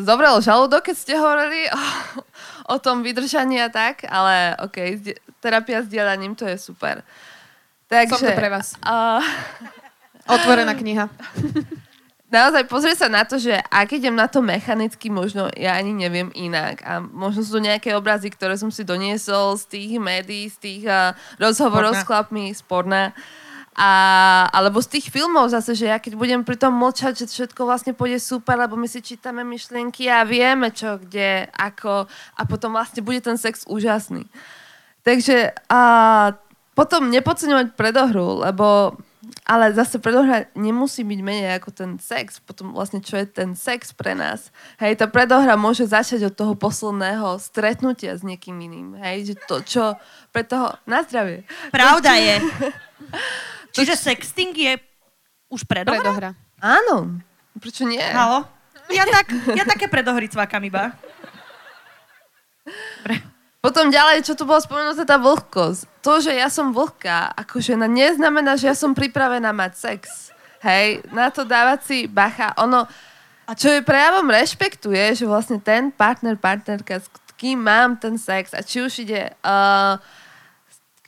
zobralo žalúdok, keď ste hovorili o, o tom vydržaní a tak, ale ok, terapia s dielaním, to je super. Takže, Som tu pre vás. Uh, Otvorená kniha. naozaj pozrieť sa na to, že ak idem na to mechanicky, možno ja ani neviem inak. A možno sú to nejaké obrazy, ktoré som si doniesol z tých médií, z tých uh, rozhovorov Sporná. s chlapmi, sporná. A, alebo z tých filmov zase, že ja keď budem pri tom mlčať, že všetko vlastne pôjde super, lebo my si čítame myšlienky a vieme čo, kde, ako a potom vlastne bude ten sex úžasný. Takže a potom nepodceňovať predohru, lebo ale zase predohra nemusí byť menej ako ten sex. Potom vlastne, čo je ten sex pre nás. Hej, tá predohra môže začať od toho posledného stretnutia s niekým iným. Hej, že to, čo pre toho... Na zdravie. Pravda je. Čiže sexting je už predohra? Predohra. Áno. Prečo nie? Halo? Ja, tak, ja také predohry cvakám iba. Potom ďalej, čo tu bolo spomenuté, tá vlhkosť. To, že ja som vlhká ako žena, neznamená, že ja som pripravená mať sex. Hej, na to dávať si bacha. Ono, a čo je prejavom rešpektu, je, že vlastne ten partner, partnerka, s kým mám ten sex, a či už ide, uh,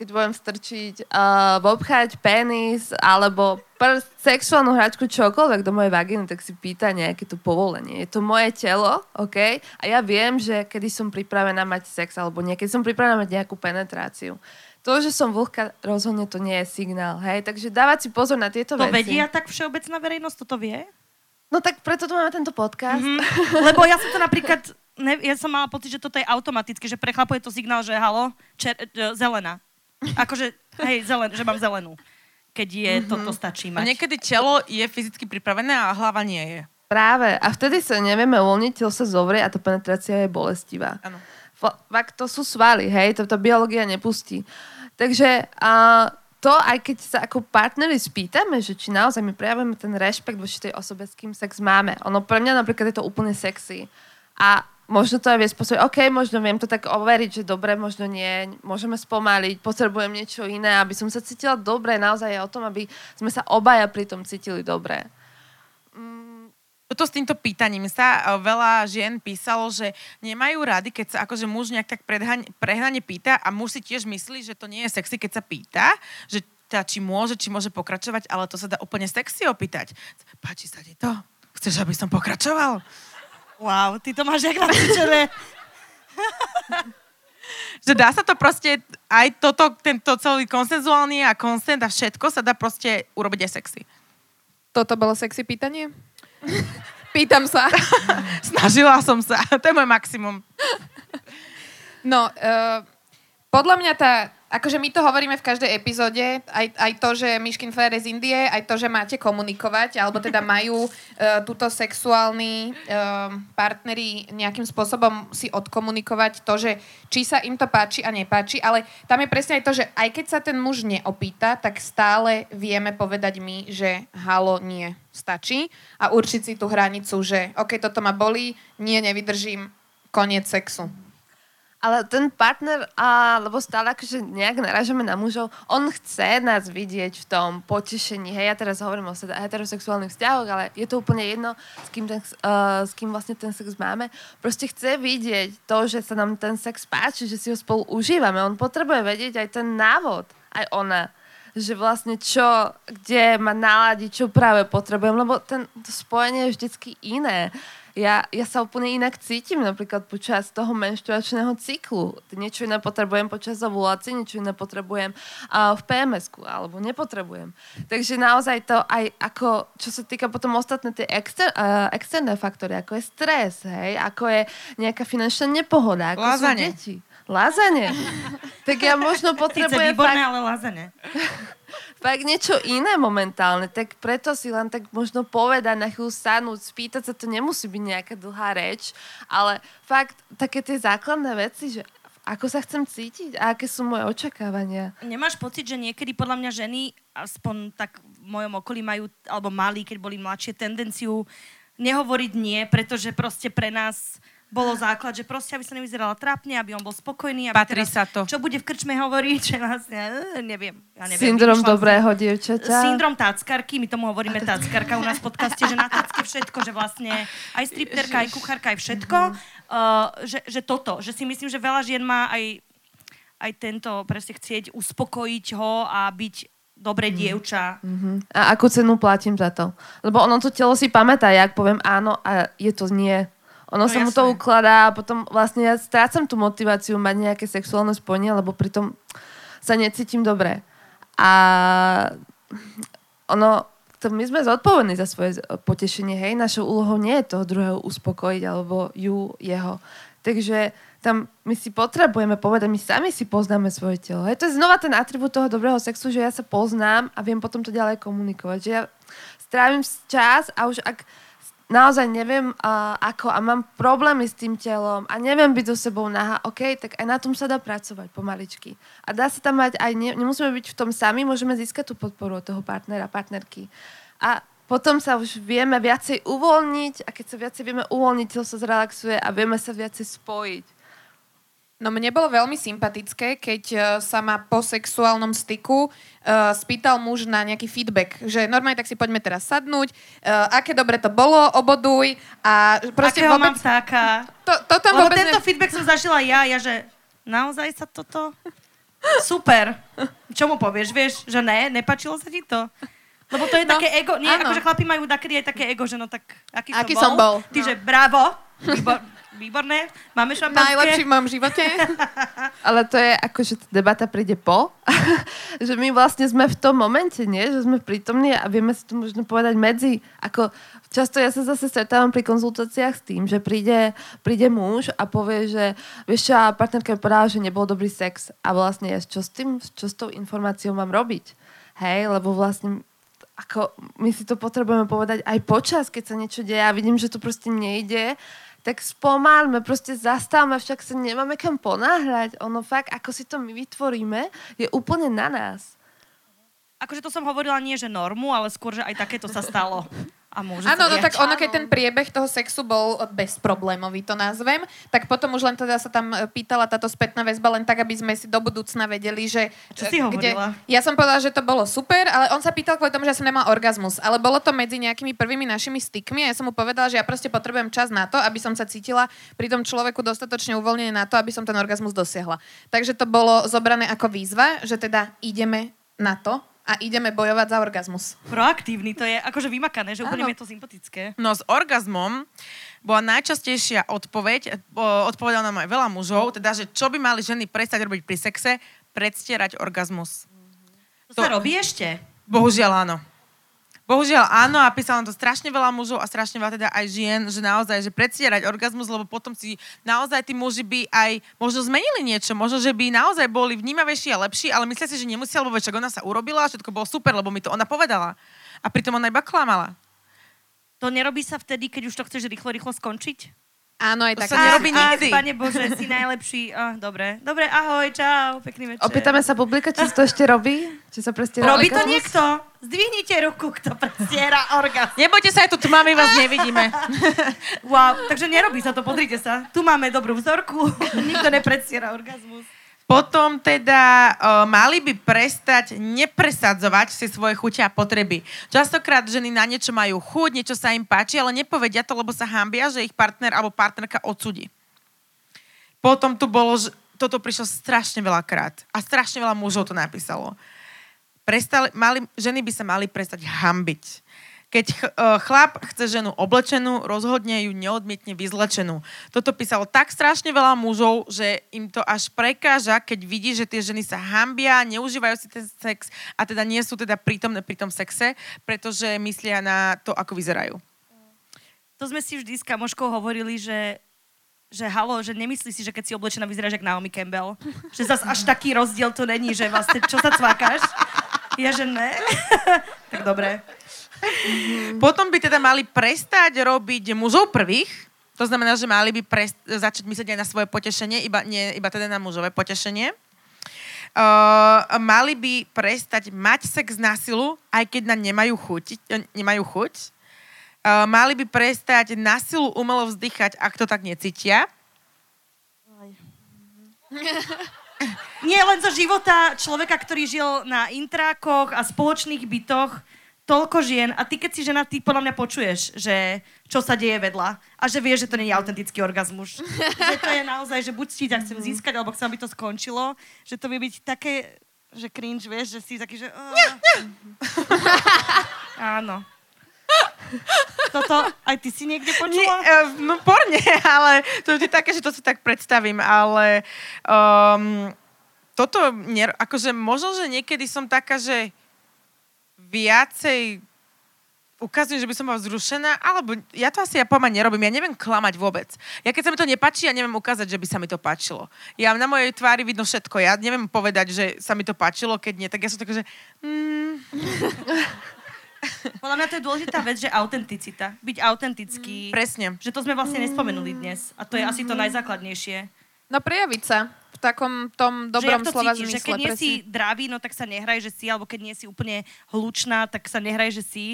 keď budem strčiť, uh, obchať penis, alebo prst, sexuálnu hračku, čokoľvek do mojej vagíny, tak si pýta nejaké to povolenie. Je to moje telo, OK? A ja viem, že kedy som pripravená mať sex, alebo niekedy som pripravená mať nejakú penetráciu. To, že som vlhká, rozhodne to nie je signál, hej? Takže dávať si pozor na tieto To veci. vedia tak všeobecná verejnosť, toto vie? No tak preto tu máme tento podcast. Mhm. Lebo ja som to napríklad, ne, ja som mala pocit, že toto je automaticky, že pre chlapov je to signál, že halo, čer, e, zelená. Akože, hej, zelen, že mám zelenú. Keď je, Mhm. toto stačí A mať. niekedy telo je fyzicky pripravené a hlava nie je. Práve. A vtedy sa nevieme uvoľniť, telo sa zovrie a tá penetrácia je bolestivá. Áno. Fa- Fakt to sú svaly, hej, to tá biológia nepustí. Takže a to, aj keď sa ako partneri spýtame, že či naozaj my prejavujeme ten rešpekt voči tej osobe, s kým sex máme. Ono pre mňa napríklad je to úplne sexy. A možno to aj vie spôsobiť, OK, možno viem to tak overiť, že dobre, možno nie, môžeme spomaliť, potrebujem niečo iné, aby som sa cítila dobre, naozaj je o tom, aby sme sa obaja pri tom cítili dobre. Toto s týmto pýtaním sa e, veľa žien písalo, že nemajú rady, keď sa akože muž nejak tak prehnane pýta a muž si tiež myslí, že to nie je sexy, keď sa pýta, že teda, či môže, či môže pokračovať, ale to sa dá úplne sexy opýtať. Páči sa ti to? Chceš, aby som pokračoval? Wow, ty to máš jak nacvičené. Že dá sa to proste, aj toto, tento celý konsenzuálny a konsent a všetko sa dá proste urobiť aj sexy. Toto bolo sexy pýtanie? Pýtam sa. Snažila som sa. To je môj maximum. No, uh, podľa mňa tá, akože my to hovoríme v každej epizóde, aj, aj to, že Myškin Flair je z Indie, aj to, že máte komunikovať, alebo teda majú uh, túto sexuálni uh, partneri nejakým spôsobom si odkomunikovať to, že či sa im to páči a nepáči, ale tam je presne aj to, že aj keď sa ten muž neopýta, tak stále vieme povedať my, že halo, nie, stačí a určiť si tú hranicu, že ok, toto ma bolí, nie, nevydržím, koniec sexu. Ale ten partner, a, lebo stále akože nejak narážame na mužov, on chce nás vidieť v tom potešení. Hej, ja teraz hovorím o heterosexuálnych vzťahoch, ale je to úplne jedno, s kým, ten, uh, s kým vlastne ten sex máme. Proste chce vidieť to, že sa nám ten sex páči, že si ho spolu užívame. On potrebuje vedieť aj ten návod, aj ona že vlastne čo, kde ma naladiť, čo práve potrebujem, lebo ten, to spojenie je vždycky iné ja, ja sa úplne inak cítim napríklad počas toho menštruačného cyklu. Niečo iné potrebujem počas ovulácie, niečo iné potrebujem uh, v pms alebo nepotrebujem. Takže naozaj to aj ako, čo sa týka potom ostatné tie exter, uh, externé faktory, ako je stres, hej, ako je nejaká finančná nepohoda, ako Lázanie. sú deti. Lázanie. tak ja možno potrebujem... Sice výborné, fakt... ale lázanie fakt niečo iné momentálne, tak preto si len tak možno povedať, na chvíľu stanúť, spýtať sa, to nemusí byť nejaká dlhá reč, ale fakt také tie základné veci, že ako sa chcem cítiť a aké sú moje očakávania. Nemáš pocit, že niekedy podľa mňa ženy, aspoň tak v mojom okolí majú, alebo mali, keď boli mladšie, tendenciu nehovoriť nie, pretože proste pre nás bolo základ, že proste, aby sa nevyzerala trápne, aby on bol spokojný. Aby Patrí teraz, sa to. Čo bude v krčme hovoriť, že vlastne, eh, neviem. Ja neviem Syndrom dobrého dievčaťa. Syndrom táckarky, my tomu hovoríme táckarka u nás v podcaste, že na tácke všetko, že vlastne aj stripterka, aj kuchárka, aj všetko. Uh, že, že toto, že si myslím, že veľa žien má aj, aj tento presne chcieť uspokojiť ho a byť dobré dievča. Mm-hmm. A akú cenu platím za to? Lebo ono to telo si pamätá, jak poviem áno a je to nie ono no, sa jasné. mu to ukladá a potom vlastne ja strácam tú motiváciu mať nejaké sexuálne spojenie, lebo pritom sa necítim dobre. A ono, to my sme zodpovední za svoje potešenie, hej, našou úlohou nie je toho druhého uspokojiť, alebo ju, jeho. Takže tam my si potrebujeme povedať, my sami si poznáme svoje telo. Hej, to je znova ten atribút toho dobrého sexu, že ja sa poznám a viem potom to ďalej komunikovať. Že ja strávim čas a už ak naozaj neviem uh, ako a mám problémy s tým telom a neviem byť so sebou naha, OK, tak aj na tom sa dá pracovať pomaličky. A dá sa tam mať aj, ne, nemusíme byť v tom sami, môžeme získať tú podporu od toho partnera, partnerky. A potom sa už vieme viacej uvoľniť a keď sa viacej vieme uvoľniť, telo sa zrelaxuje a vieme sa viacej spojiť. No mne bolo veľmi sympatické, keď uh, sa ma po sexuálnom styku uh, spýtal muž na nejaký feedback, že normálne tak si poďme teraz sadnúť, uh, aké dobre to bolo, oboduj a proste Akého vôbec... mám vtáka. To, to tam Lebo vôbec tento ne... feedback som zažila ja, ja že naozaj sa toto... Super. Čo mu povieš, vieš, že ne, nepačilo sa ti to? Lebo to je no, také ego, nie, áno. akože chlapi majú takedy aj také ego, že no tak, aký, aký som bol? Som bol. Ty, no. že bravo, výbor, výborné, máme šampanské. Najlepší v mojom živote. Ale to je ako, že debata príde po. že my vlastne sme v tom momente, nie? Že sme prítomní a vieme si to možno povedať medzi. Ako, často ja sa zase stretávam pri konzultáciách s tým, že príde, príde muž a povie, že vieš čo, partnerka mi povedala, že nebol dobrý sex. A vlastne ja čo s tým, čo s tou informáciou mám robiť? Hej, lebo vlastne ako my si to potrebujeme povedať aj počas, keď sa niečo deje a vidím, že to proste nejde tak spomalme, proste zastavme, však sa nemáme kam ponáhľať. Ono fakt, ako si to my vytvoríme, je úplne na nás. Akože to som hovorila nie, že normu, ale skôr, že aj takéto sa stalo. A môže Áno, no tak ono, keď ten priebeh toho sexu bol bezproblémový, to nazvem, tak potom už len teda sa tam e, pýtala táto spätná väzba len tak, aby sme si do budúcna vedeli, že... Čo si kde... hovorila? Ja som povedala, že to bolo super, ale on sa pýtal kvôli tomu, že som nemal orgazmus. Ale bolo to medzi nejakými prvými našimi stykmi a ja som mu povedala, že ja proste potrebujem čas na to, aby som sa cítila pri tom človeku dostatočne uvoľnené na to, aby som ten orgazmus dosiahla. Takže to bolo zobrané ako výzva, že teda ideme na to, A ideme bojovať za orgazmus. Proaktívny, to je akože vymakané, že úplne je to sympatické. No s orgazmom bola najčastejšia odpoveď, o, odpovedal nám aj veľa mužov, teda, že čo by mali ženy prestať robiť pri sexe, predstierať orgazmus. To, sa robí ešte. Bohužiaľ áno. Bohužiaľ áno a písalo to strašne veľa mužov a strašne veľa teda aj žien, že naozaj, že predstierať orgazmus, lebo potom si naozaj tí muži by aj možno zmenili niečo, možno, že by naozaj boli vnímavejší a lepší, ale myslia si, že nemusia, lebo však ona sa urobila a všetko bolo super, lebo mi to ona povedala. A pritom ona iba klamala. To nerobí sa vtedy, keď už to chceš rýchlo, rýchlo skončiť? Áno, aj To tak. sa nerobí Ach, nikdy. Pane Bože, si najlepší. Oh, dobre, dobre, ahoj, čau, pekný večer. Opýtame sa publika, či sa to ešte robí? Či sa prestiera Robí to orgazmus? niekto? Zdvihnite ruku, kto prestiera orgazm. Nebojte sa, aj tu tma, my vás nevidíme. Wow, takže nerobí sa to, pozrite sa. Tu máme dobrú vzorku, nikto nepredstiera orgazmus. Potom teda uh, mali by prestať nepresadzovať si svoje chute a potreby. Častokrát ženy na niečo majú chuť, niečo sa im páči, ale nepovedia to, lebo sa hambia, že ich partner alebo partnerka odsudí. Potom tu bolo, že toto prišlo strašne veľakrát a strašne veľa mužov to napísalo. Prestali, mali, ženy by sa mali prestať hambiť. Keď uh, chlap chce ženu oblečenú, rozhodne ju neodmietne vyzlečenú. Toto písalo tak strašne veľa mužov, že im to až prekáža, keď vidí, že tie ženy sa hambia, neužívajú si ten sex a teda nie sú teda prítomné pri tom sexe, pretože myslia na to, ako vyzerajú. To sme si vždy s kamoškou hovorili, že že halo, že nemyslí si, že keď si oblečená vyzeráš jak Naomi Campbell. Že zas až taký rozdiel to není, že vlastne čo sa cvákaš? Ja, že ne. tak dobre. Potom by teda mali prestať robiť mužov prvých, to znamená, že mali by prest- začať myslieť aj na svoje potešenie, iba, nie, iba teda na mužové potešenie. Uh, mali by prestať mať sex na silu, aj keď na nemajú chuť. eh, Nemajú chuť. Uh, mali by prestať na silu umelo vzdychať, ak to tak necítia. Nie len zo života človeka, ktorý žil na intrákoch a spoločných bytoch, toľko žien a ty keď si žena, ty podľa mňa počuješ, že čo sa deje vedľa a že vieš, že to nie je autentický orgazmus. že to je naozaj, že buď si ťa chcem získať, alebo chcem, aby to skončilo, že to vie byť také, že cringe, vieš, že si taký, že... Áno. Toto aj ty si niekde Nie, počula? uh, no porne, ale to je také, že to si tak predstavím, ale um, toto, akože možno, že niekedy som taká, že viacej ukazujem, že by som bola vzrušená, alebo ja to asi ja poviem nerobím, ja neviem klamať vôbec. Ja keď sa mi to nepáči, ja neviem ukázať, že by sa mi to páčilo. Ja na mojej tvári vidno všetko, ja neviem povedať, že sa mi to páčilo, keď nie, tak ja som taká, že mm, Podľa mňa to je dôležitá vec, že autenticita. Byť autentický. presne. Že to sme vlastne nespomenuli dnes. A to je asi to najzákladnejšie. No prejaviť sa v takom tom že dobrom jak to slova cítiš, zmysle. že keď nie presne. si dravý, no tak sa nehraj, že si, alebo keď nie si úplne hlučná, tak sa nehraj, že si.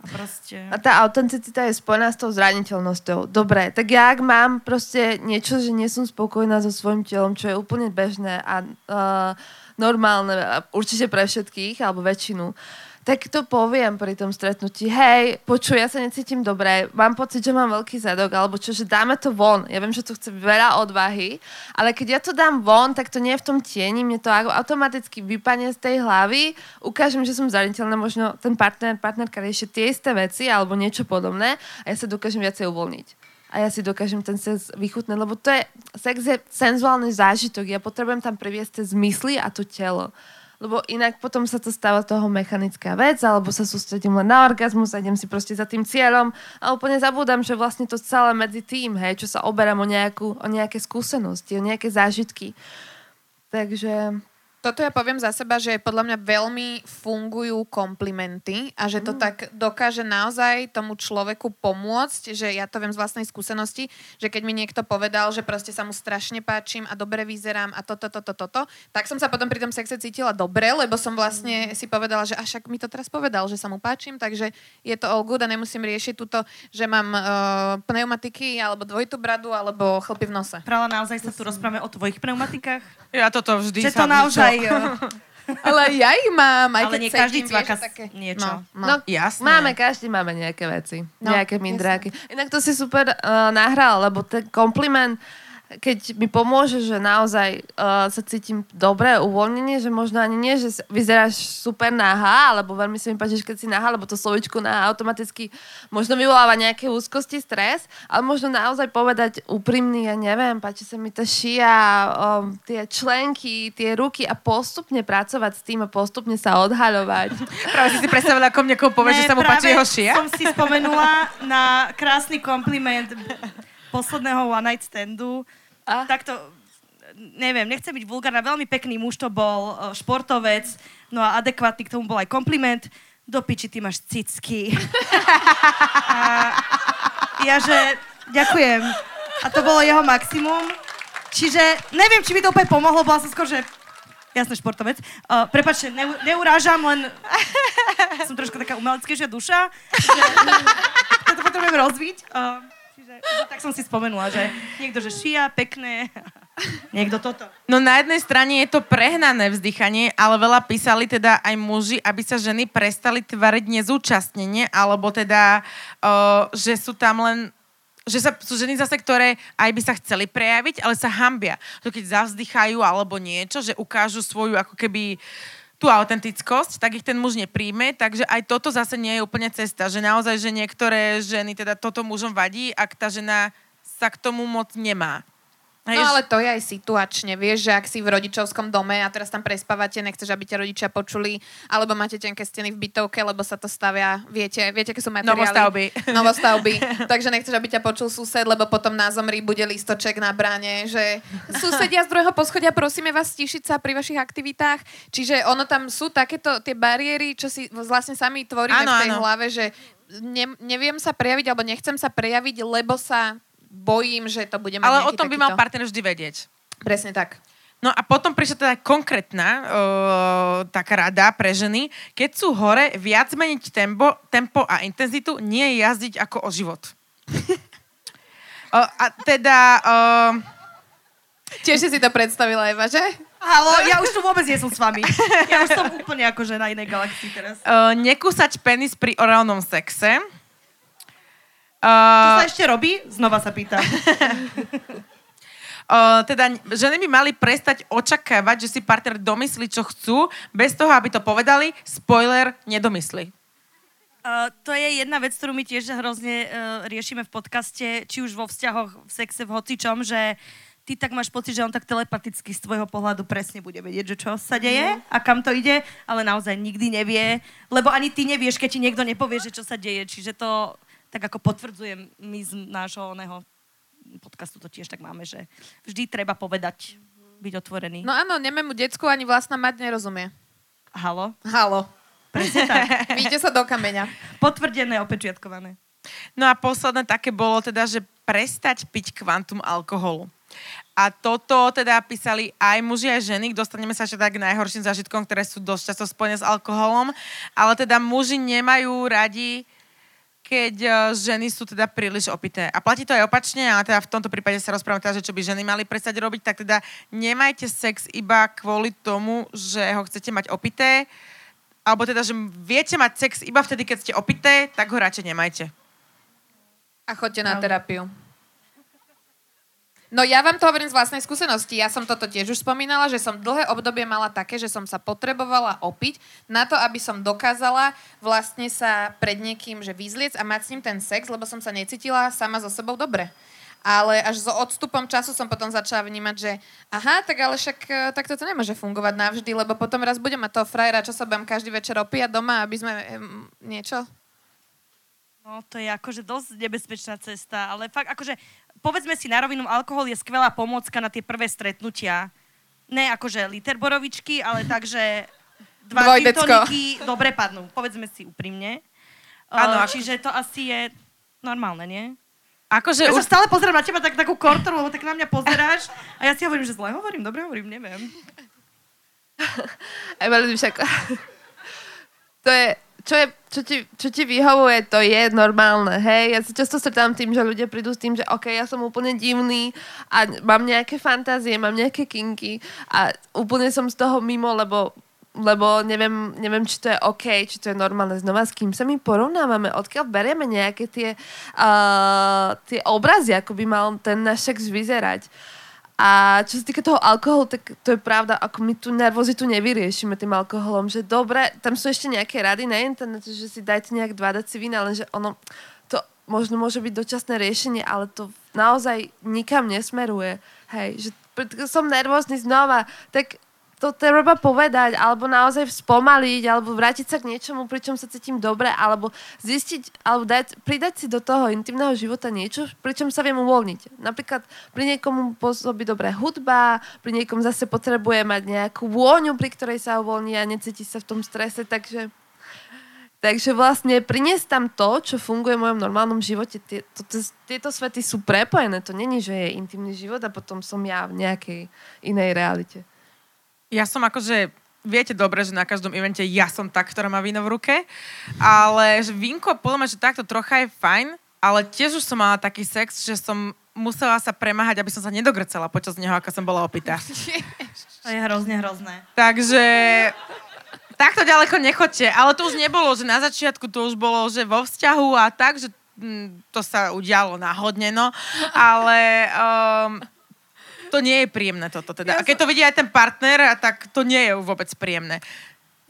A proste... A tá autenticita je spojená s tou zraniteľnosťou. Dobre, tak ja ak mám proste niečo, že nie som spokojná so svojím telom, čo je úplne bežné a uh, normálne, a určite pre všetkých, alebo väčšinu, tak to poviem pri tom stretnutí. Hej, počuj, ja sa necítim dobre, mám pocit, že mám veľký zadok, alebo čo, že dáme to von. Ja viem, že to chce veľa odvahy, ale keď ja to dám von, tak to nie je v tom tieni, mne to au- automaticky vypadne z tej hlavy, ukážem, že som zraniteľná, možno ten partner, partnerka rieši tie isté veci alebo niečo podobné a ja sa dokážem viacej uvoľniť. A ja si dokážem ten sex vychutnať, lebo to je, sex je senzuálny zážitok. Ja potrebujem tam priviesť tie zmysly a to telo. Lebo inak potom sa to stáva toho mechanická vec, alebo sa sústredím len na orgazmus a idem si proste za tým cieľom a úplne zabúdam, že vlastne to celé medzi tým, hej, čo sa oberám o, nejakú, o nejaké skúsenosti, o nejaké zážitky. Takže Toto ja poviem za seba, že podľa mňa veľmi fungujú komplimenty a že to tak dokáže naozaj tomu človeku pomôcť, že ja to viem z vlastnej skúsenosti, že keď mi niekto povedal, že proste sa mu strašne páčim a dobre vyzerám a toto, toto, toto, tak som sa potom pri tom sexe cítila dobre, lebo som vlastne si povedala, že až ak mi to teraz povedal, že sa mu páčim, takže je to all good a nemusím riešiť túto, že mám uh, pneumatiky alebo dvojitú bradu alebo chlpy v nose. Prala, naozaj sa tu rozprávame o tvojich pneumatikách? Ja toto vždy Že to sa naozaj... jo. Ale ja ich mám, aj Ale keď nie každý cítim, cvaka vieš, také... niečo. No, no. No, Jasné. Máme, každý máme nejaké veci. No, nejaké mindráky. Inak to si super uh, nahral, lebo ten kompliment, keď mi pomôže, že naozaj uh, sa cítim dobre, uvoľnenie, že možno ani nie, že vyzeráš super nahá, alebo veľmi sa mi páči, že keď si nahá, lebo to slovičko nahá automaticky možno vyvoláva nejaké úzkosti, stres, ale možno naozaj povedať úprimný, ja neviem, páči sa mi tá šia, um, tie členky, tie ruky a postupne pracovať s tým a postupne sa odhaľovať. Práve si si predstavila, ako mne koho povie, že sa mu páči jeho šia? som si spomenula na krásny kompliment posledného one night standu. A? Takto, neviem, nechcem byť vulgárna, veľmi pekný muž to bol, e, športovec, no a adekvátny k tomu bol aj kompliment. Do piči, ty máš cicky. A ja, že ďakujem. A to bolo jeho maximum. Čiže neviem, či mi to úplne pomohlo, bola som skôr, že jasný športovec. Uh, prepačte, neu, neurážam, len som trošku taká umeleckejšia duša, že to potrebujem rozviť. Uh, tak som si spomenula, že niekto, že šia, pekné, niekto toto. No na jednej strane je to prehnané vzdychanie, ale veľa písali teda aj muži, aby sa ženy prestali tvariť nezúčastnenie, alebo teda, uh, že sú tam len že sa, sú ženy zase, ktoré aj by sa chceli prejaviť, ale sa hambia. Že keď zavzdychajú alebo niečo, že ukážu svoju ako keby tú autentickosť, tak ich ten muž nepríjme, takže aj toto zase nie je úplne cesta, že naozaj, že niektoré ženy, teda toto mužom vadí, ak tá žena sa k tomu moc nemá. Hej, No ale to je aj situačne, vieš, že ak si v rodičovskom dome a teraz tam prespávate, nechceš, aby ťa rodičia počuli, alebo máte tenké steny v bytovke, lebo sa to stavia, viete, viete, aké sú materiály. Novostavby. Novostavby. Takže nechceš, aby ťa počul sused, lebo potom na zomri bude listoček na bráne, že susedia z druhého poschodia, prosíme vás stišiť sa pri vašich aktivitách. Čiže ono tam sú takéto tie bariéry, čo si vlastne sami tvoríme Áno, v tej áno. hlave, že ne, neviem sa prejaviť, alebo nechcem sa prejaviť, lebo sa bojím, že to bude mať ale o tom by takýto... mal partner vždy vedieť. Presne tak. No a potom prišla teda konkrétna uh, taká rada pre ženy. Keď sú hore, viac meniť tempo, tempo a intenzitu, nie jazdiť ako o život. uh, a teda... Uh, Tiež si to predstavila Eva, že? Halo, ja už tu vôbec nie som s vami. Ja už som úplne akože na inej galaxii teraz. uh, nekúsať penis pri orálnom sexe. To Uh, sa ešte robí? Znova sa pýtam. uh, teda ženy by mali prestať očakávať, že si partner domyslí, čo chcú, bez toho, aby to povedali. Spoiler, nedomyslí. Uh, to je jedna vec, ktorú my tiež hrozne uh, riešime v podcaste, či už vo vzťahoch, v sexe, v hocičom, že ty tak máš pocit, že on tak telepaticky z tvojho pohľadu presne bude vedieť, že čo sa deje a kam to ide, ale naozaj nikdy nevie, lebo ani ty nevieš, keď ti niekto nepovie, že čo sa deje, čiže to tak ako potvrdzujem my z nášho oného podcastu to tiež tak máme, že vždy treba povedať, byť otvorený. No áno, nemému decku ani vlastná mať nerozumie. Halo? Halo. Presne tak. Víte sa do kameňa. Potvrdené, opečiatkované. No a posledné také bolo teda, že prestať piť kvantum alkoholu. A toto teda písali aj muži, aj ženy. Dostaneme sa tak k najhorším zážitkom, ktoré sú dosť často spojené s alkoholom. Ale teda muži nemajú radi, keď eh, ženy sú teda príliš opité. A platí to aj opačne, ale teda v tomto prípade sa rozprávame teda, že čo by ženy mali prestať robiť, tak teda nemajte sex iba kvôli tomu, že ho chcete mať opité, alebo teda, že viete mať sex iba vtedy, keď ste opité, tak ho radšej nemajte. A chodte na terapiu. No ja vám to hovorím z vlastnej skúsenosti. Ja som toto tiež už spomínala, že som dlhé obdobie mala také, že som sa potrebovala opiť na to, aby som dokázala vlastne sa pred niekým, že vyzliec a mať s ním ten sex, lebo som sa necítila sama so sebou dobre. Ale až so odstupom času som potom začala vnímať, že aha, tak ale však e, tak toto nemôže fungovať navždy, lebo potom raz budem mať toho frajera, čo sa budem každý večer opíjať doma, aby sme niečo No, to je akože dosť nebezpečná cesta, ale fakt akože, povedzme si na rovinu, alkohol je skvelá pomôcka na tie prvé stretnutia. Ne akože liter borovičky, ale tak, že dva toniky dobre padnú. Povedzme si úprimne. Áno, Uh, čiže to asi je normálne, nie? Akože Ja už sa stále pozerám na teba tak, takú kortoru, lebo tak na mňa pozeráš a ja si hovorím, že zle hovorím, dobre hovorím, neviem. Evelyn však... to je, čo, je, čo, ti, čo ti vyhovuje, to je normálne, hej? Ja sa často stretávam tým, že ľudia prídu s tým, že OK, ja som úplne divný a mám nejaké fantázie, mám nejaké kinky a úplne som z toho mimo, lebo lebo neviem, neviem, či to je OK, či to je normálne. Znova, s kým sa my porovnávame, odkiaľ berieme nejaké tie, uh, tie obrazy, ako by mal ten náš sex vyzerať. A čo sa týka toho alkoholu, tak to je pravda, ako my tú nervozitu nevyriešime tým alkoholom, že dobre, tam sú ešte nejaké rady na internete, že si dajte nejak dva daci vína, lenže ono, to možno môže byť dočasné riešenie, ale to naozaj nikam nesmeruje. Hej, že som nervózny znova, tak to treba povedať, alebo naozaj spomaliť, alebo vrátiť sa k niečomu, pričom sa cítim dobre, alebo zistiť, alebo dať, pridať si do toho intimného života niečo, pričom sa viem uvoľniť. Napríklad pri niekomu pôsobí dobré hudba, pri niekom zase potrebuje mať nejakú vôňu, pri ktorej sa uvoľní a necíti sa v tom strese, takže Takže vlastne priniesť tam to, čo funguje v mojom normálnom živote. Tie, to, to, tieto svety sú prepojené. To není, že je intimný život a potom som ja v nejakej inej realite. Ja som akože, viete dobre, že na každom evente ja som tá, ktorá má víno v ruke, ale že vínko, podľa mňa, že takto trocha je fajn, ale tiež už som mala taký sex, že som musela sa premáhať, aby som sa nedogrcela počas neho, ako som bola opitá. To je hrozne hrozné. Takže takto ďaleko nechoďte. Ale to už nebolo, že na začiatku to už bolo, že vo vzťahu a tak, že mm, to sa udialo náhodne, no. Ale um, to nie je príjemné toto teda. A keď to vidí aj ten partner, tak to nie je vôbec príjemné.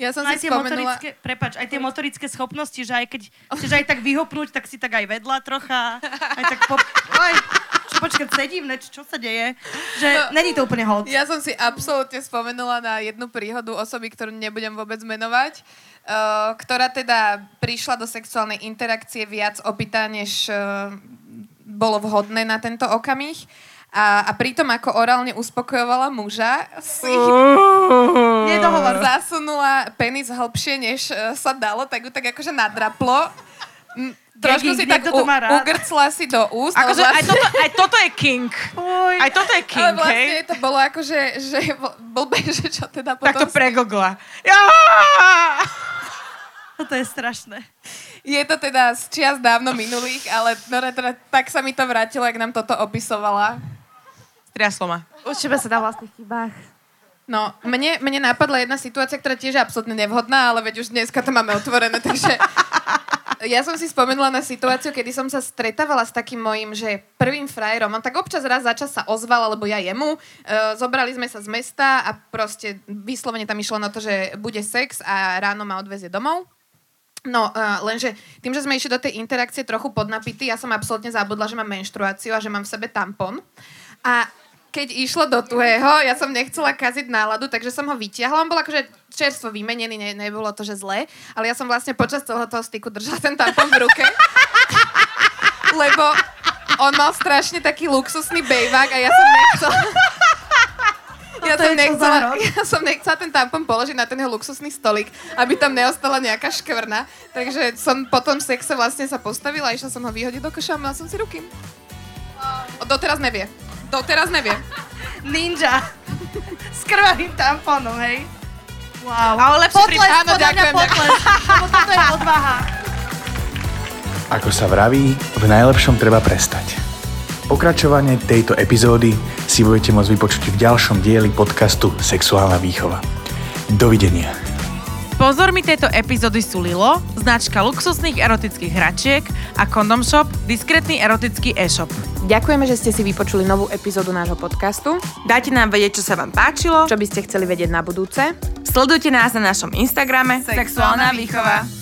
Ja som Aj si tie spomenula... motorické, prepač, aj tie motorické schopnosti, že aj keď chceš aj tak vyhopnúť, tak si tak aj vedla trocha, aj tak po... Oj, čo, počkať, sedím, ne, čo sa deje? Že No. není to úplne hod. Ja som si absolútne spomenula na jednu príhodu osoby, ktorú nebudem vôbec menovať, uh, ktorá teda prišla do sexuálnej interakcie viac opýta, než uh, bolo vhodné na tento okamih. A, a pritom, ako orálne uspokojovala muža, si nedohovor zasunula penis hlbšie, než uh, sa dalo, tak ju tak akože nadraplo. Mm, Trošku si tak u, ugrcla si do úst. ale Akože aj vlastne- toto, aj toto je king. Aj toto je ale king, vlastne hej? to bolo ako, že, že bl- blbé, že čo teda potom... Tak to pregogla. Ja! Toto je strašné. Je to teda z čias dávno minulých, ale no, teda, tak sa mi to vrátilo, ak nám toto opisovala. Striaslo ma. Učíme sa na vlastných chybách. No, mne, mne napadla jedna situácia, ktorá tiež je absolútne nevhodná, ale veď už dneska to máme otvorené, takže ja som si spomenula na situáciu, kedy som sa stretávala s takým mojim, že prvým frajerom, on tak občas raz za čas sa ozval, alebo ja jemu, uh, zobrali sme sa z mesta a proste vyslovene tam išlo na to, že bude sex a ráno ma odvezie domov. No, uh, lenže tým, že sme išli do tej interakcie trochu podnapití, ja som absolútne zabudla, že mám menštruáciu a že mám v sebe tampon. A keď išlo do tuhého, ja som nechcela kaziť náladu, takže som ho vytiahla. On bol akože čerstvo vymenený, ne, nebolo to, že zlé, ale ja som vlastne počas celého toho styku držala ten tampon v ruke. Lebo on mal strašne taký luxusný bejvák a ja som nechcela... Ja Toto som, nechcela, ja som nechcela ten tampon položiť na ten jeho luxusný stolik, aby tam neostala nejaká škvrna. Takže som po tom sexe vlastne sa postavila, išla som ho vyhodiť do koša a mala som si ruky. O, doteraz nevie. Doteraz nevie. Ninja. S krvavým tampónom, hej? Wow. Ale lepšie pri... Potles, Áno, ďakujeme. potles. Lebo toto je odvaha. Ako sa vraví, v najlepšom treba prestať. Pokračovanie tejto epizódy si budete môcť vypočuť v ďalšom dieli podcastu Sexuálna výchova. Dovidenia. Pozormi tejto epizódy sú Lilo, značka luxusných erotických hračiek a Condom Shop, diskrétny erotický e-shop. Ďakujeme, že ste si vypočuli novú epizódu nášho podcastu. Dajte nám vedieť, čo sa vám páčilo, čo by ste chceli vedieť na budúce. Sledujte nás na našom Instagrame Sexuálna výchova.